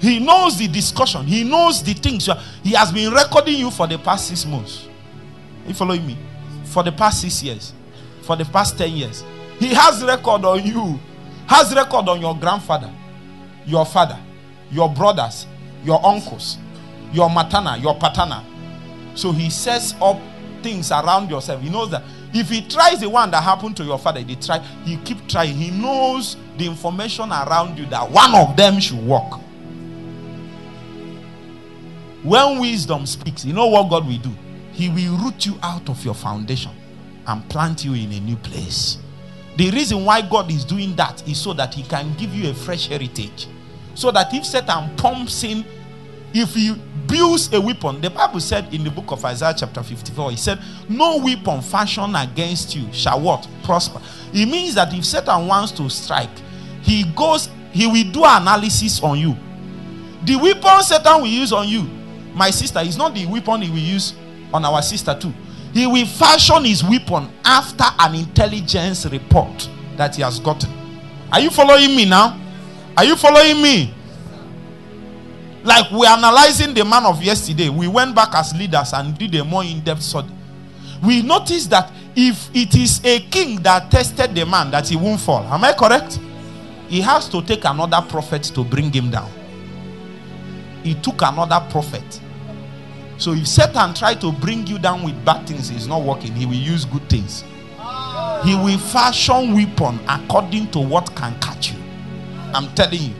He knows the discussion. He knows the things. he has been recording you for the past six months. Are you following me? For the past six years. For the past ten years. He has record on you. Has record on your grandfather, your father, your brothers, your uncles, your matana, your patana. So he sets up things around yourself. He knows that if he tries the one that happened to your father, he try, he keep trying. He knows the information around you that one of them should work. When wisdom speaks, you know what God will do? He will root you out of your foundation and plant you in a new place. The reason why God is doing that is so that He can give you a fresh heritage. So that if Satan pumps in, if he builds a weapon, the Bible said in the book of Isaiah, chapter 54, He said, No weapon fashioned against you shall what? Prosper. It means that if Satan wants to strike, he goes, he will do analysis on you. The weapon Satan will use on you, my sister, is not the weapon he will use on our sister too. He will fashion his weapon after an intelligence report that he has gotten. Are you following me now? Are you following me? Like we're analyzing the man of yesterday. We went back as leaders and did a more in depth study. We noticed that if it is a king that tested the man, that he won't fall. Am I correct? He has to take another prophet to bring him down. He took another prophet so if Satan try to bring you down with bad things, it's not working. He will use good things. He will fashion weapon according to what can catch you. I'm telling you.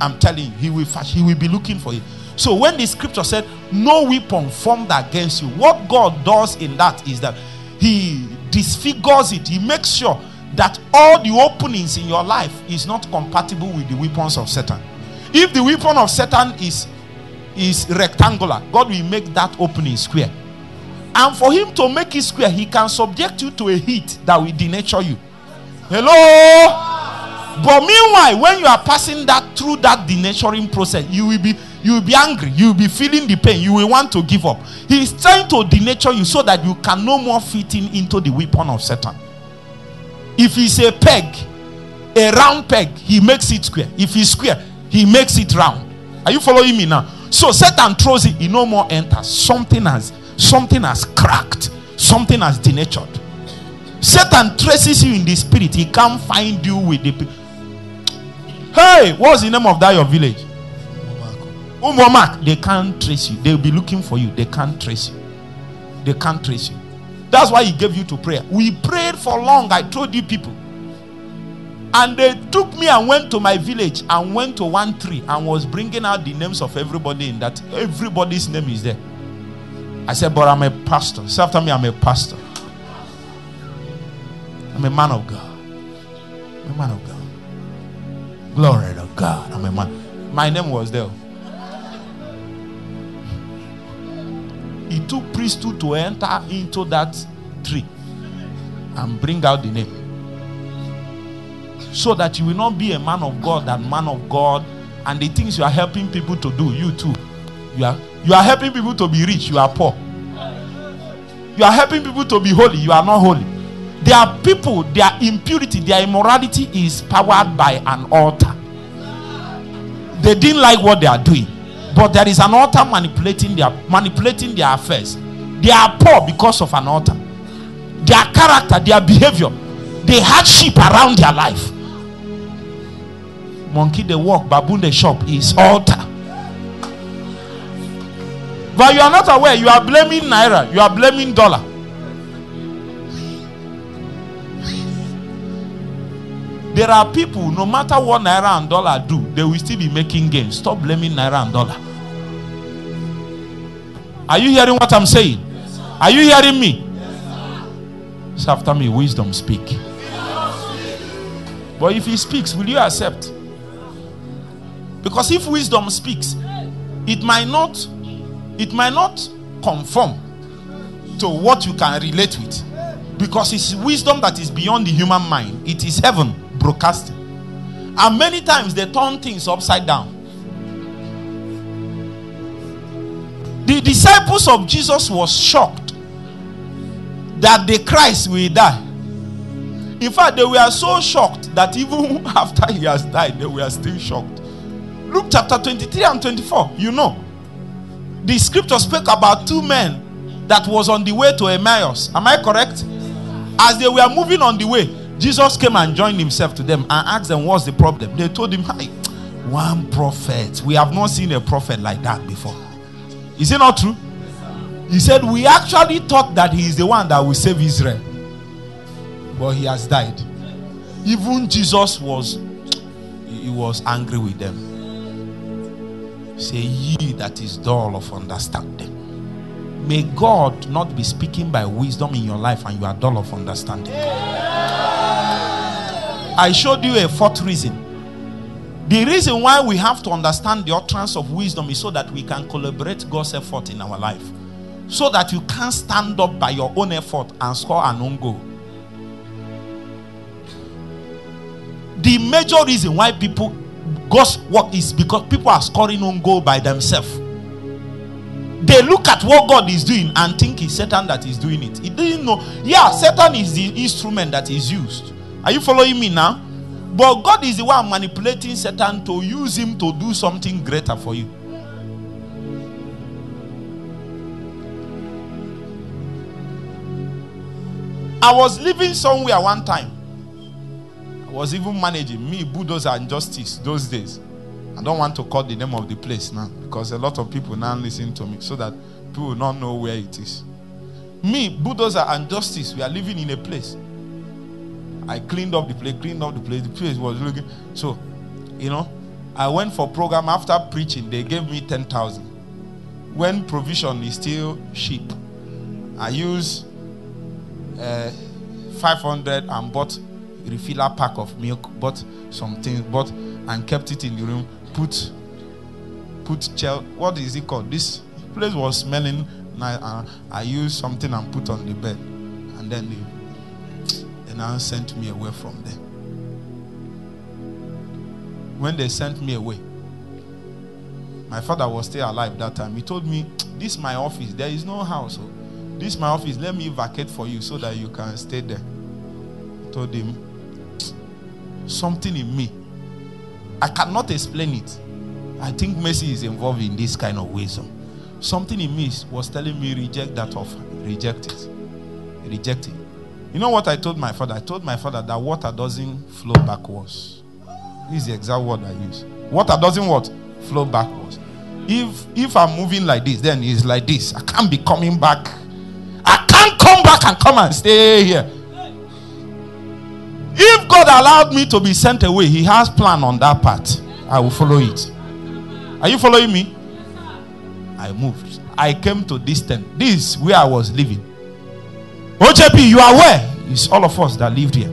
I'm telling you. He will fashion, he will be looking for you. So when the scripture said, "No weapon formed against you," what God does in that is that He disfigures it. He makes sure that all the openings in your life is not compatible with the weapons of Satan. If the weapon of Satan is is rectangular, God will make that opening square. And for him to make it square, he can subject you to a heat that will denature you. Hello? But meanwhile, when you are passing that through that denaturing process, you will be you will be angry, you will be feeling the pain, you will want to give up. He is trying to denature you so that you can no more fit in into the weapon of Satan. If it's a peg, a round peg, he makes it square. If it's square, he makes it round. Are you following me now? So Satan throws it, he no more enters. Something has something has cracked, something has denatured. Satan traces you in the spirit, he can't find you with the Hey, what's the name of that your village? Umomak. They can't trace you. They'll be looking for you. They can't trace you. They can't trace you. That's why he gave you to prayer. We prayed for long. I told you people. And they took me and went to my village and went to one tree and was bringing out the names of everybody in that. Everybody's name is there. I said, But I'm a pastor. Say after me, I'm a pastor. I'm a man of God. I'm a man of God. Glory to God. I'm a man. My name was there. He took priesthood to enter into that tree and bring out the name so that you will not be a man of God and man of God and the things you are helping people to do you too. You are you are helping people to be rich you are poor. You are helping people to be holy you are not holy. There are people their impurity their immorality is powered by an altar. They didn't like what they are doing but there is an altar manipulating their manipulating their affairs. They are poor because of an altar. Their character their behavior the hardship around their life monkey the walk, baboon the shop is altar. But you are not aware, you are blaming naira, you are blaming dollar. There are people, no matter what naira and dollar do, they will still be making gains. Stop blaming naira and dollar. Are you hearing what I'm saying? Are you hearing me? Yes, after me, wisdom speak. But if he speaks, will you accept? Because if wisdom speaks, it might not it might not conform to what you can relate with. Because it's wisdom that is beyond the human mind. It is heaven broadcasting. And many times they turn things upside down. The disciples of Jesus was shocked that the Christ will die. In fact, they were so shocked that even after he has died, they were still shocked. Luke chapter 23 and 24, you know. The scripture spoke about two men that was on the way to Emmaus. Am I correct? As they were moving on the way, Jesus came and joined himself to them and asked them, What's the problem? They told him, Hi, one prophet. We have not seen a prophet like that before. Is it not true? He said, We actually thought that he is the one that will save Israel. But he has died. Even Jesus was he was angry with them. Say, ye that is dull of understanding. May God not be speaking by wisdom in your life and you are dull of understanding. I showed you a fourth reason. The reason why we have to understand the utterance of wisdom is so that we can collaborate God's effort in our life. So that you can't stand up by your own effort and score an own goal. The major reason why people God's work is because people are scoring on goal by themselves. They look at what God is doing and think it's Satan that is doing it. He didn't know. Yeah, Satan is the instrument that is used. Are you following me now? But God is the one manipulating Satan to use him to do something greater for you. I was living somewhere one time. Was even managing me, bulldozer and justice those days. I don't want to call the name of the place now because a lot of people now listen to me so that people will not know where it is. Me, bulldozer and justice, we are living in a place. I cleaned up the place, cleaned up the place. The place was looking so, you know. I went for program after preaching. They gave me ten thousand. When provision is still cheap, I use uh, five hundred and bought refiller pack of milk, bought some things, bought and kept it in the room put put chair. What is it called? This place was smelling nice. Uh, I used something and put on the bed, and then they, they now sent me away from there. When they sent me away, my father was still alive that time. He told me, "This is my office. There is no house. Oh. This is my office. Let me vacate for you so that you can stay there." I told him, "Something in me." I cannot explain it. I think mercy is involved in this kind of wisdom. Something in me was telling me, reject that offer. Reject it. Reject it. You know what I told my father? I told my father that water doesn't flow backwards. This is the exact word I use. Water doesn't what? Flow backwards. If if I'm moving like this, then it's like this. I can't be coming back. I can't come back and come and stay here. If God allowed me to be sent away, He has plan on that part. I will follow it. Are you following me? I moved. I came to this tent. This where I was living. OJP, you are where? It's all of us that lived here.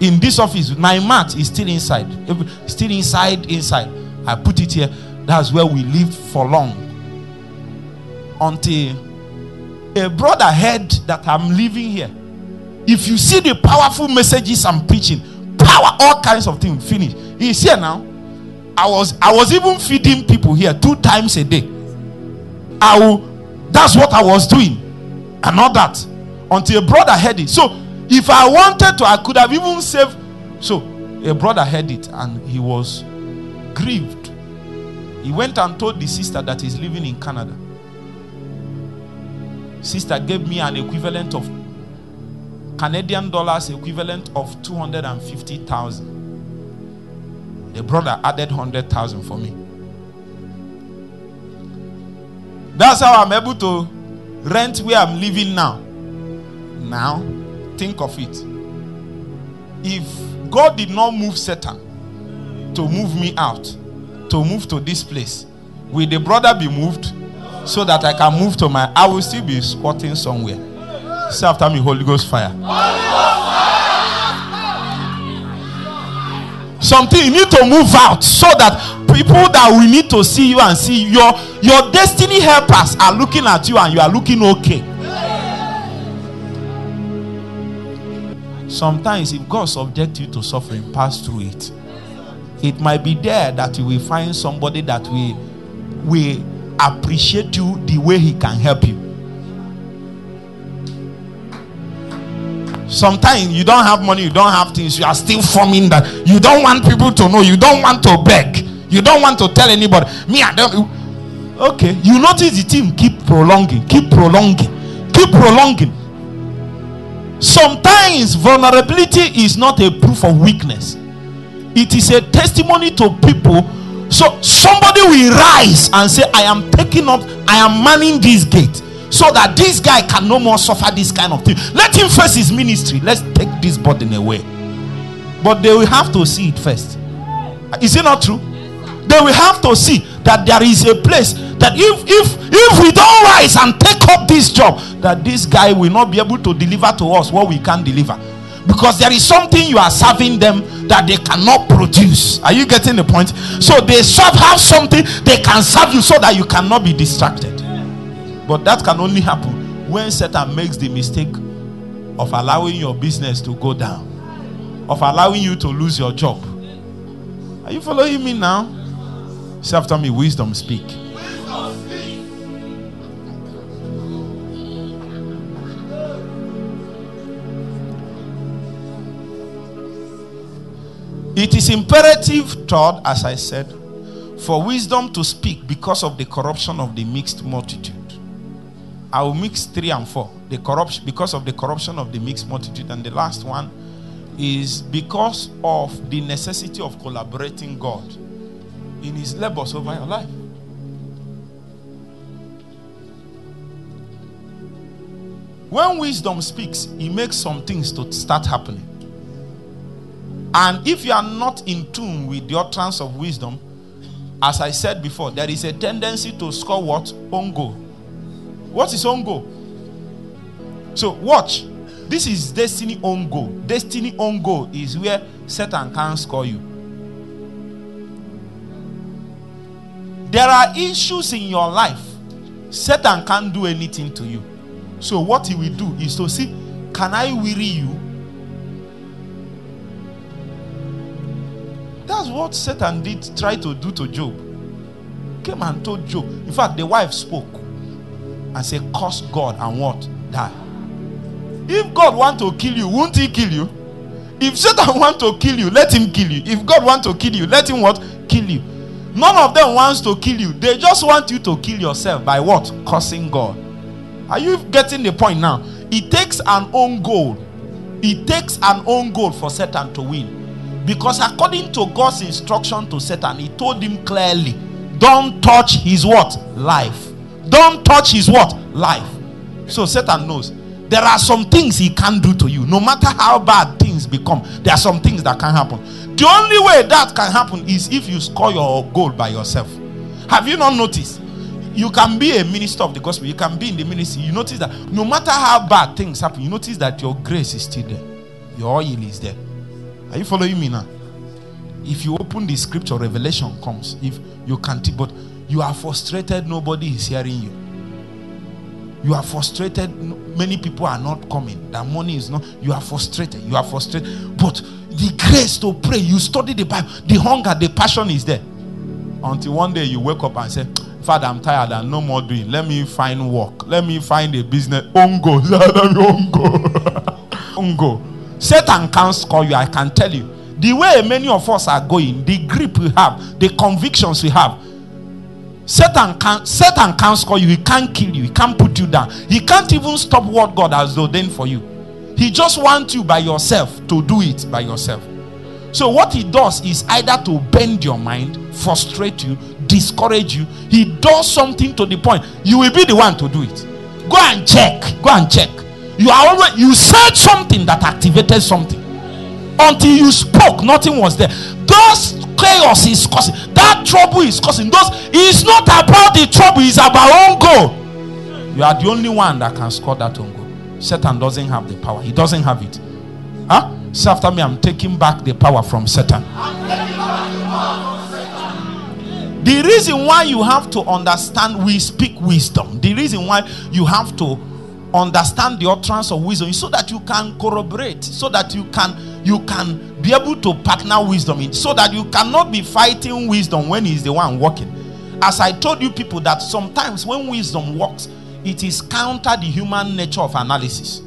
In this office, my mat is still inside. Still inside, inside. I put it here. That's where we lived for long. Until a brother heard that I'm living here if you see the powerful messages I'm preaching, power, all kinds of things, finish. He's here now. I was I was even feeding people here two times a day. I will, that's what I was doing. And not that. Until a brother heard it. So if I wanted to, I could have even saved. So a brother heard it and he was grieved. He went and told the sister that he's living in Canada. Sister gave me an equivalent of Canadian dollars equivalent of 250,000. The brother added 100,000 for me. That's how I'm able to rent where I'm living now. Now, think of it. If God did not move Satan to move me out, to move to this place, will the brother be moved so that I can move to my? I will still be squatting somewhere. Say after me, Holy Ghost fire. Something you need to move out so that people that we need to see you and see your your destiny helpers are looking at you and you are looking okay. Sometimes, if God subject you to suffering, pass through it. It might be there that you will find somebody that will, will appreciate you the way he can help you. Sometimes you don't have money, you don't have things, you are still forming that. You don't want people to know, you don't want to beg, you don't want to tell anybody. Me, I don't. Okay, you notice the team keep prolonging, keep prolonging, keep prolonging. Sometimes vulnerability is not a proof of weakness, it is a testimony to people. So somebody will rise and say, I am taking up, I am manning this gate so that this guy can no more suffer this kind of thing. Let him face his ministry. Let's take this burden away. But they will have to see it first. Is it not true? They will have to see that there is a place that if if if we don't rise and take up this job, that this guy will not be able to deliver to us what we can deliver. Because there is something you are serving them that they cannot produce. Are you getting the point? So they serve have something they can serve you so that you cannot be distracted. But that can only happen when Satan makes the mistake of allowing your business to go down, of allowing you to lose your job. Are you following me now? Say after me, wisdom speak. It is imperative, third, as I said, for wisdom to speak because of the corruption of the mixed multitude. I will mix three and four. The corruption because of the corruption of the mixed multitude, and the last one is because of the necessity of collaborating God in His labors over your life. When wisdom speaks, He makes some things to start happening. And if you are not in tune with the utterance of wisdom, as I said before, there is a tendency to score what? Ongo. What is ongo? So watch. This is destiny ongo. Destiny ongo is where Satan can't score you. There are issues in your life. Satan can't do anything to you. So what he will do is to see, can I weary you That's what Satan did try to do to Job. Came and told Job. In fact, the wife spoke and say, Curse God and what? Die. If God want to kill you, won't he kill you? If Satan want to kill you, let him kill you. If God want to kill you, let him what? Kill you. None of them wants to kill you. They just want you to kill yourself by what? Cursing God. Are you getting the point now? It takes an own goal. It takes an own goal for Satan to win. Because according to God's instruction to Satan, he told him clearly, don't touch his what? Life. Don't touch his what? Life. So Satan knows there are some things he can't do to you. No matter how bad things become, there are some things that can happen. The only way that can happen is if you score your goal by yourself. Have you not noticed? You can be a minister of the gospel, you can be in the ministry. You notice that no matter how bad things happen, you notice that your grace is still there, your oil is there. Are you following me now? If you open the scripture, revelation comes. If you can't, but you are frustrated, nobody is hearing you. You are frustrated, many people are not coming. That money is not, you are frustrated. You are frustrated. But the grace to pray, you study the Bible, the hunger, the passion is there. Until one day you wake up and say, Father, I'm tired and no more doing. Let me find work. Let me find a business. Ungo. Ungo. Ungo. Satan can't score you, I can tell you. The way many of us are going, the grip we have, the convictions we have, Satan can't Satan can't score you, he can't kill you, he can't put you down, he can't even stop what God has ordained for you. He just wants you by yourself to do it by yourself. So, what he does is either to bend your mind, frustrate you, discourage you. He does something to the point you will be the one to do it. Go and check. Go and check. You are always you said something that activated something. Until you spoke, nothing was there. Those chaos is causing, that trouble is causing. Those it's not about the trouble, it's about own goal. You are the only one that can score that own goal. Satan doesn't have the power, he doesn't have it. Huh? Say after me, I'm taking back the power from Satan. The reason why you have to understand we speak wisdom, the reason why you have to understand the utterance of wisdom so that you can corroborate so that you can you can be able to partner wisdom in so that you cannot be fighting wisdom when he's the one working. As i told you people that sometimes when wisdom works it is counter the human nature of analysis.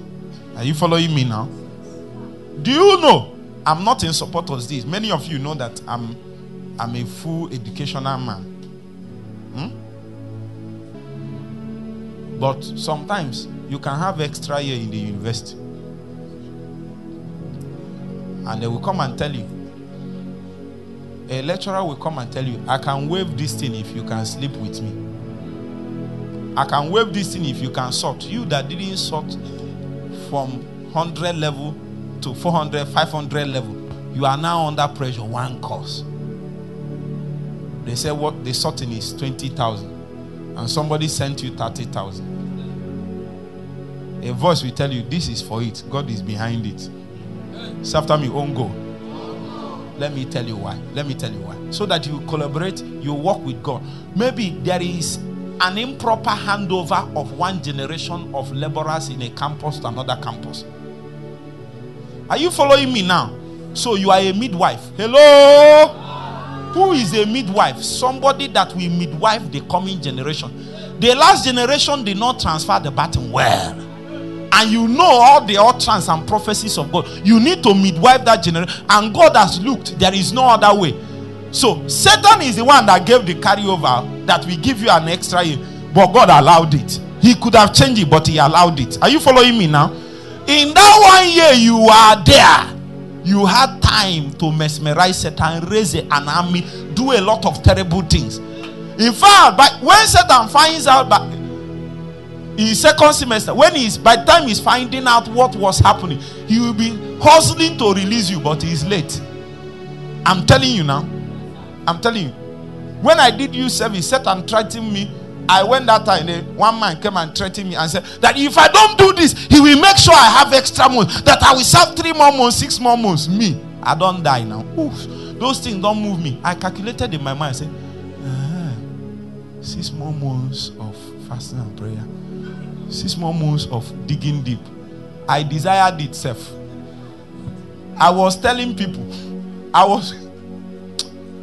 Are you following me now? Do you know? I'm not in support of this. Many of you know that i'm i'm a full educational man. Hmm? but sometimes you can have extra year in the university. And they will come and tell you. A lecturer will come and tell you, I can waive this thing if you can sleep with me. I can waive this thing if you can sort. You that didn't sort from 100 level to 400, 500 level, you are now under pressure, one course. They say what the sorting is 20,000. and somebody sent you 30,000. A voice will tell you, This is for it. God is behind it. It's after me, own go. Let me tell you why. Let me tell you why. So that you collaborate, you work with God. Maybe there is an improper handover of one generation of laborers in a campus to another campus. Are you following me now? So you are a midwife. Hello? Who is a midwife? Somebody that will midwife the coming generation. The last generation did not transfer the baton well. And you know all the utterance and prophecies of God. You need to midwife that generation. And God has looked. There is no other way. So Satan is the one that gave the carryover that we give you an extra year. But God allowed it. He could have changed it, but he allowed it. Are you following me now? In that one year you are there you had time to mesmerize Satan, raise an army, do a lot of terrible things. In fact, but when Satan finds out that in second semester, when he's by the time he's finding out what was happening, he will be hustling to release you, but he's late. I'm telling you now. I'm telling you. When I did you service, Satan threatened me I went that time. Eh, one man came and threatened me and said that if I don't do this, he will make sure I have extra months. That I will serve three more months, six more months. Me, I don't die now. Oof, those things don't move me. I calculated in my mind. I said, ah, six more months of fasting and prayer, six more months of digging deep. I desired itself. I was telling people, I was.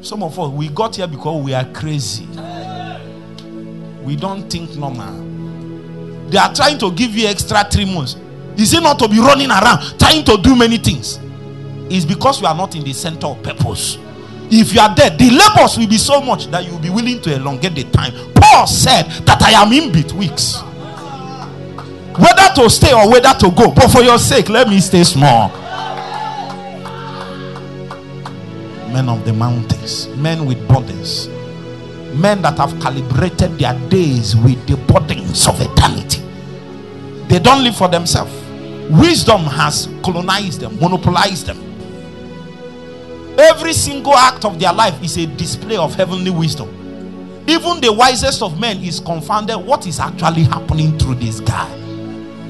Some of us we got here because we are crazy we don't think normal. They are trying to give you extra three months. Is it not to be running around trying to do many things? It's because you are not in the center of purpose. If you are there, the labors will be so much that you will be willing to elongate the time. Paul said that I am in between weeks. Whether to stay or whether to go. But for your sake, let me stay small. Men of the mountains, men with burdens, men that have calibrated their days with the burdens of eternity. They don't live for themselves. Wisdom has colonized them, monopolized them. Every single act of their life is a display of heavenly wisdom. Even the wisest of men is confounded what is actually happening through this guy.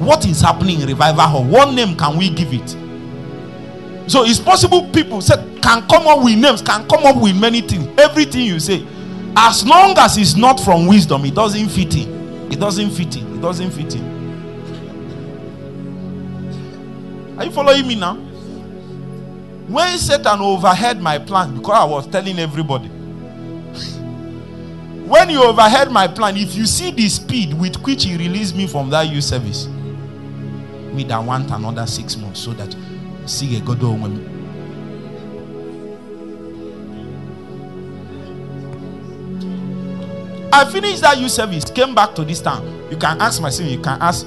What is happening in revival hall? What name can we give it? So it's possible people said can come up with names, can come up with many things. Everything you say, as long as it's not from wisdom, it doesn't fit in. It doesn't fit in. It doesn't fit in. Are you following me now? When Satan overheard my plan, because I was telling everybody, when you overheard my plan, if you see the speed with which he released me from that youth service, me that want another six months so that see a good woman I finished that youth service, came back to this town. You can ask myself, you can ask.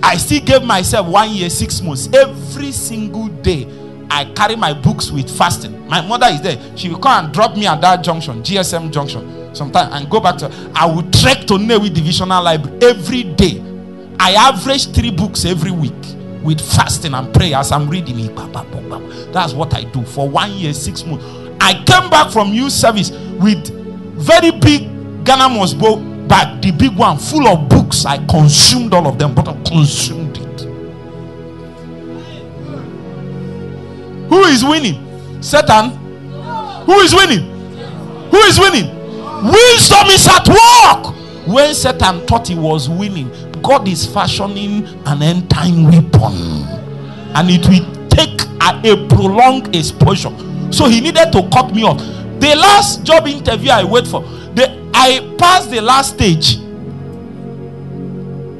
I still gave myself one year, six months. Every single day, I carry my books with fasting. My mother is there. She will come and drop me at that junction, GSM junction, sometime, and go back to. I will trek to Nnewi Divisional Library every day. I average three books every week with fasting and prayer as I'm reading it. That's what I do for one year, six months. I came back from youth service with very big Ghana go back, the big one full of books. I consumed all of them, but I consumed it. Who is winning? Satan. Who is winning? Who is winning? Wisdom is at work. When Satan thought he was winning, God is fashioning an end time weapon, and it will take a, a prolonged exposure. So he needed to cut me off. The last job interview I wait for, the, I passed the last stage.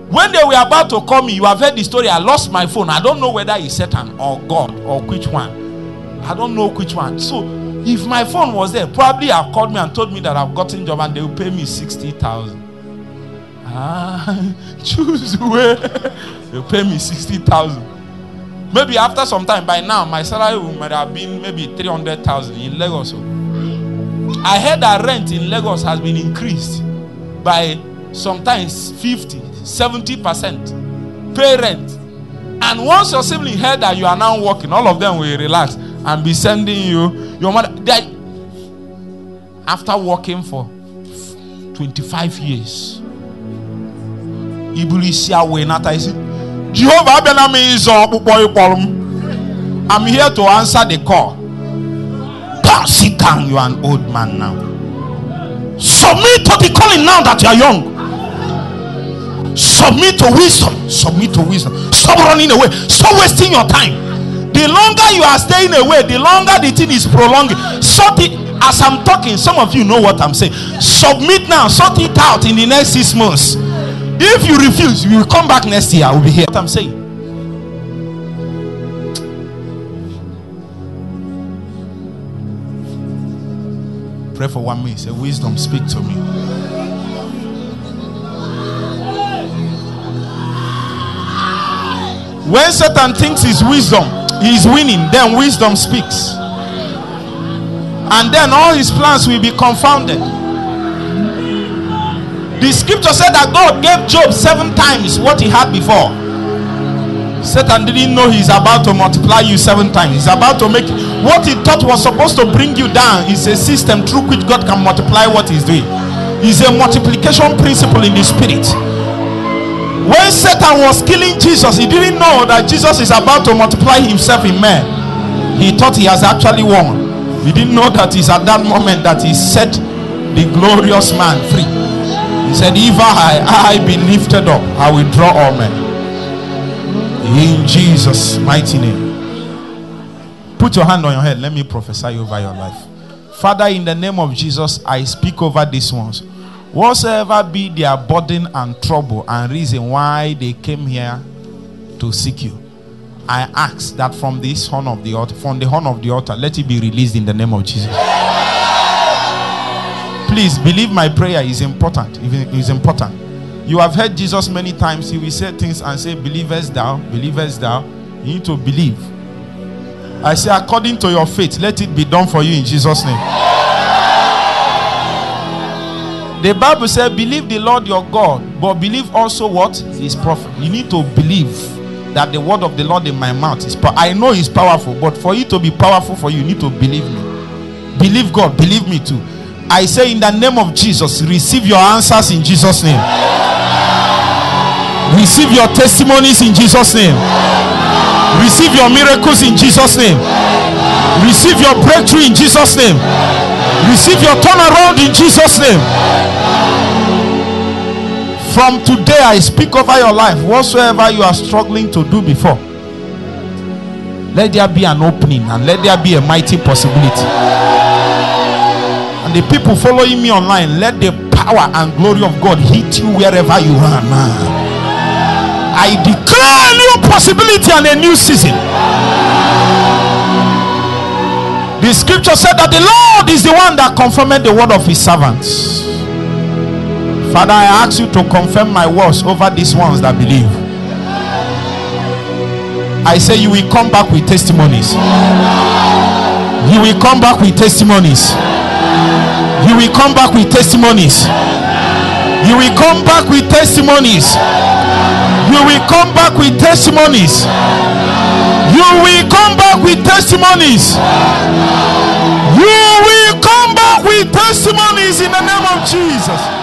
When they were about to call me, you have heard the story. I lost my phone. I don't know whether it's Satan or God or which one. I don't know which one. So if my phone was there, probably have called me and told me that I've gotten job and they will pay me sixty thousand. Ah, choose where they pay me sixty thousand. Maybe after some time, by now my salary might have been maybe three hundred thousand in Lagos. I heard that rent in Lagos has been increased by sometimes 50, 70% pay rent. And once your sibling heard that you are now working, all of them will relax and be sending you your money. They, after working for 25 years iburu isi awee nata isi. Jehova abịala m ịzọ ọkpụkpọ ịkpọrọ m. I'm here to answer the call. God, sit down you are an old man now. Submit to the calling now that you are young. Submit to wisdom. Submit to wisdom. Stop running away. Stop wasting your time. The longer you are staying away the longer the thing is prolonging. Sort it. As i'm talking some of you know what i'm saying. Submit now. Sort it out in the next six months if you refuse you will come back next year i will be here. What i'm saying. Pray for one minute. Say wisdom speak to me. When satan thinks his wisdom he's winning then wisdom speaks. And then all his plans will be confounded the scripture said that god gave Job seven times what he had before satan didn't know he's about to multiply you seven times he's about to make what he thought was supposed to bring you down is a system through which god can multiply what he's doing is a multiplication principle in the spirit when Satan was killing Jesus, he didn't know that Jesus is about to multiply himself in men. He thought he has actually won. He didn't know that it's at that moment that he set the glorious man free. He said, If I, I be lifted up, I will draw all men. In Jesus' mighty name. Put your hand on your head. Let me prophesy over your life. Father, in the name of Jesus, I speak over these ones whatsoever be their burden and trouble and reason why they came here to seek you i ask that from this horn of the altar from the horn of the altar let it be released in the name of jesus please believe my prayer is important it is important you have heard jesus many times he will say things and say Believers thou believers thou you need to believe i say according to your faith let it be done for you in jesus name the Bible said, Believe the Lord your God, but believe also what? His prophet. You need to believe that the word of the Lord in my mouth is powerful. I know it's powerful, but for it to be powerful for you, you need to believe me. Believe God, believe me too. I say, in the name of Jesus, receive your answers in Jesus' name. Receive your testimonies in Jesus' name. Receive your miracles in Jesus' name. Receive your breakthrough in Jesus' name. Receive your turnaround in Jesus' name. From today, I speak over your life. Whatsoever you are struggling to do before, let there be an opening and let there be a mighty possibility. And the people following me online, let the power and glory of God hit you wherever you are now. I declare a new possibility and a new season. The scripture said that the Lord is the one that confirmed the word of his servants. Father, I ask you to confirm my words over these ones that believe. I say you will come back with testimonies. You will come back with testimonies. You will come back with testimonies. You will come back with testimonies. You will come back with testimonies. You will come back with testimonies. You will come back with testimonies in the name of Jesus.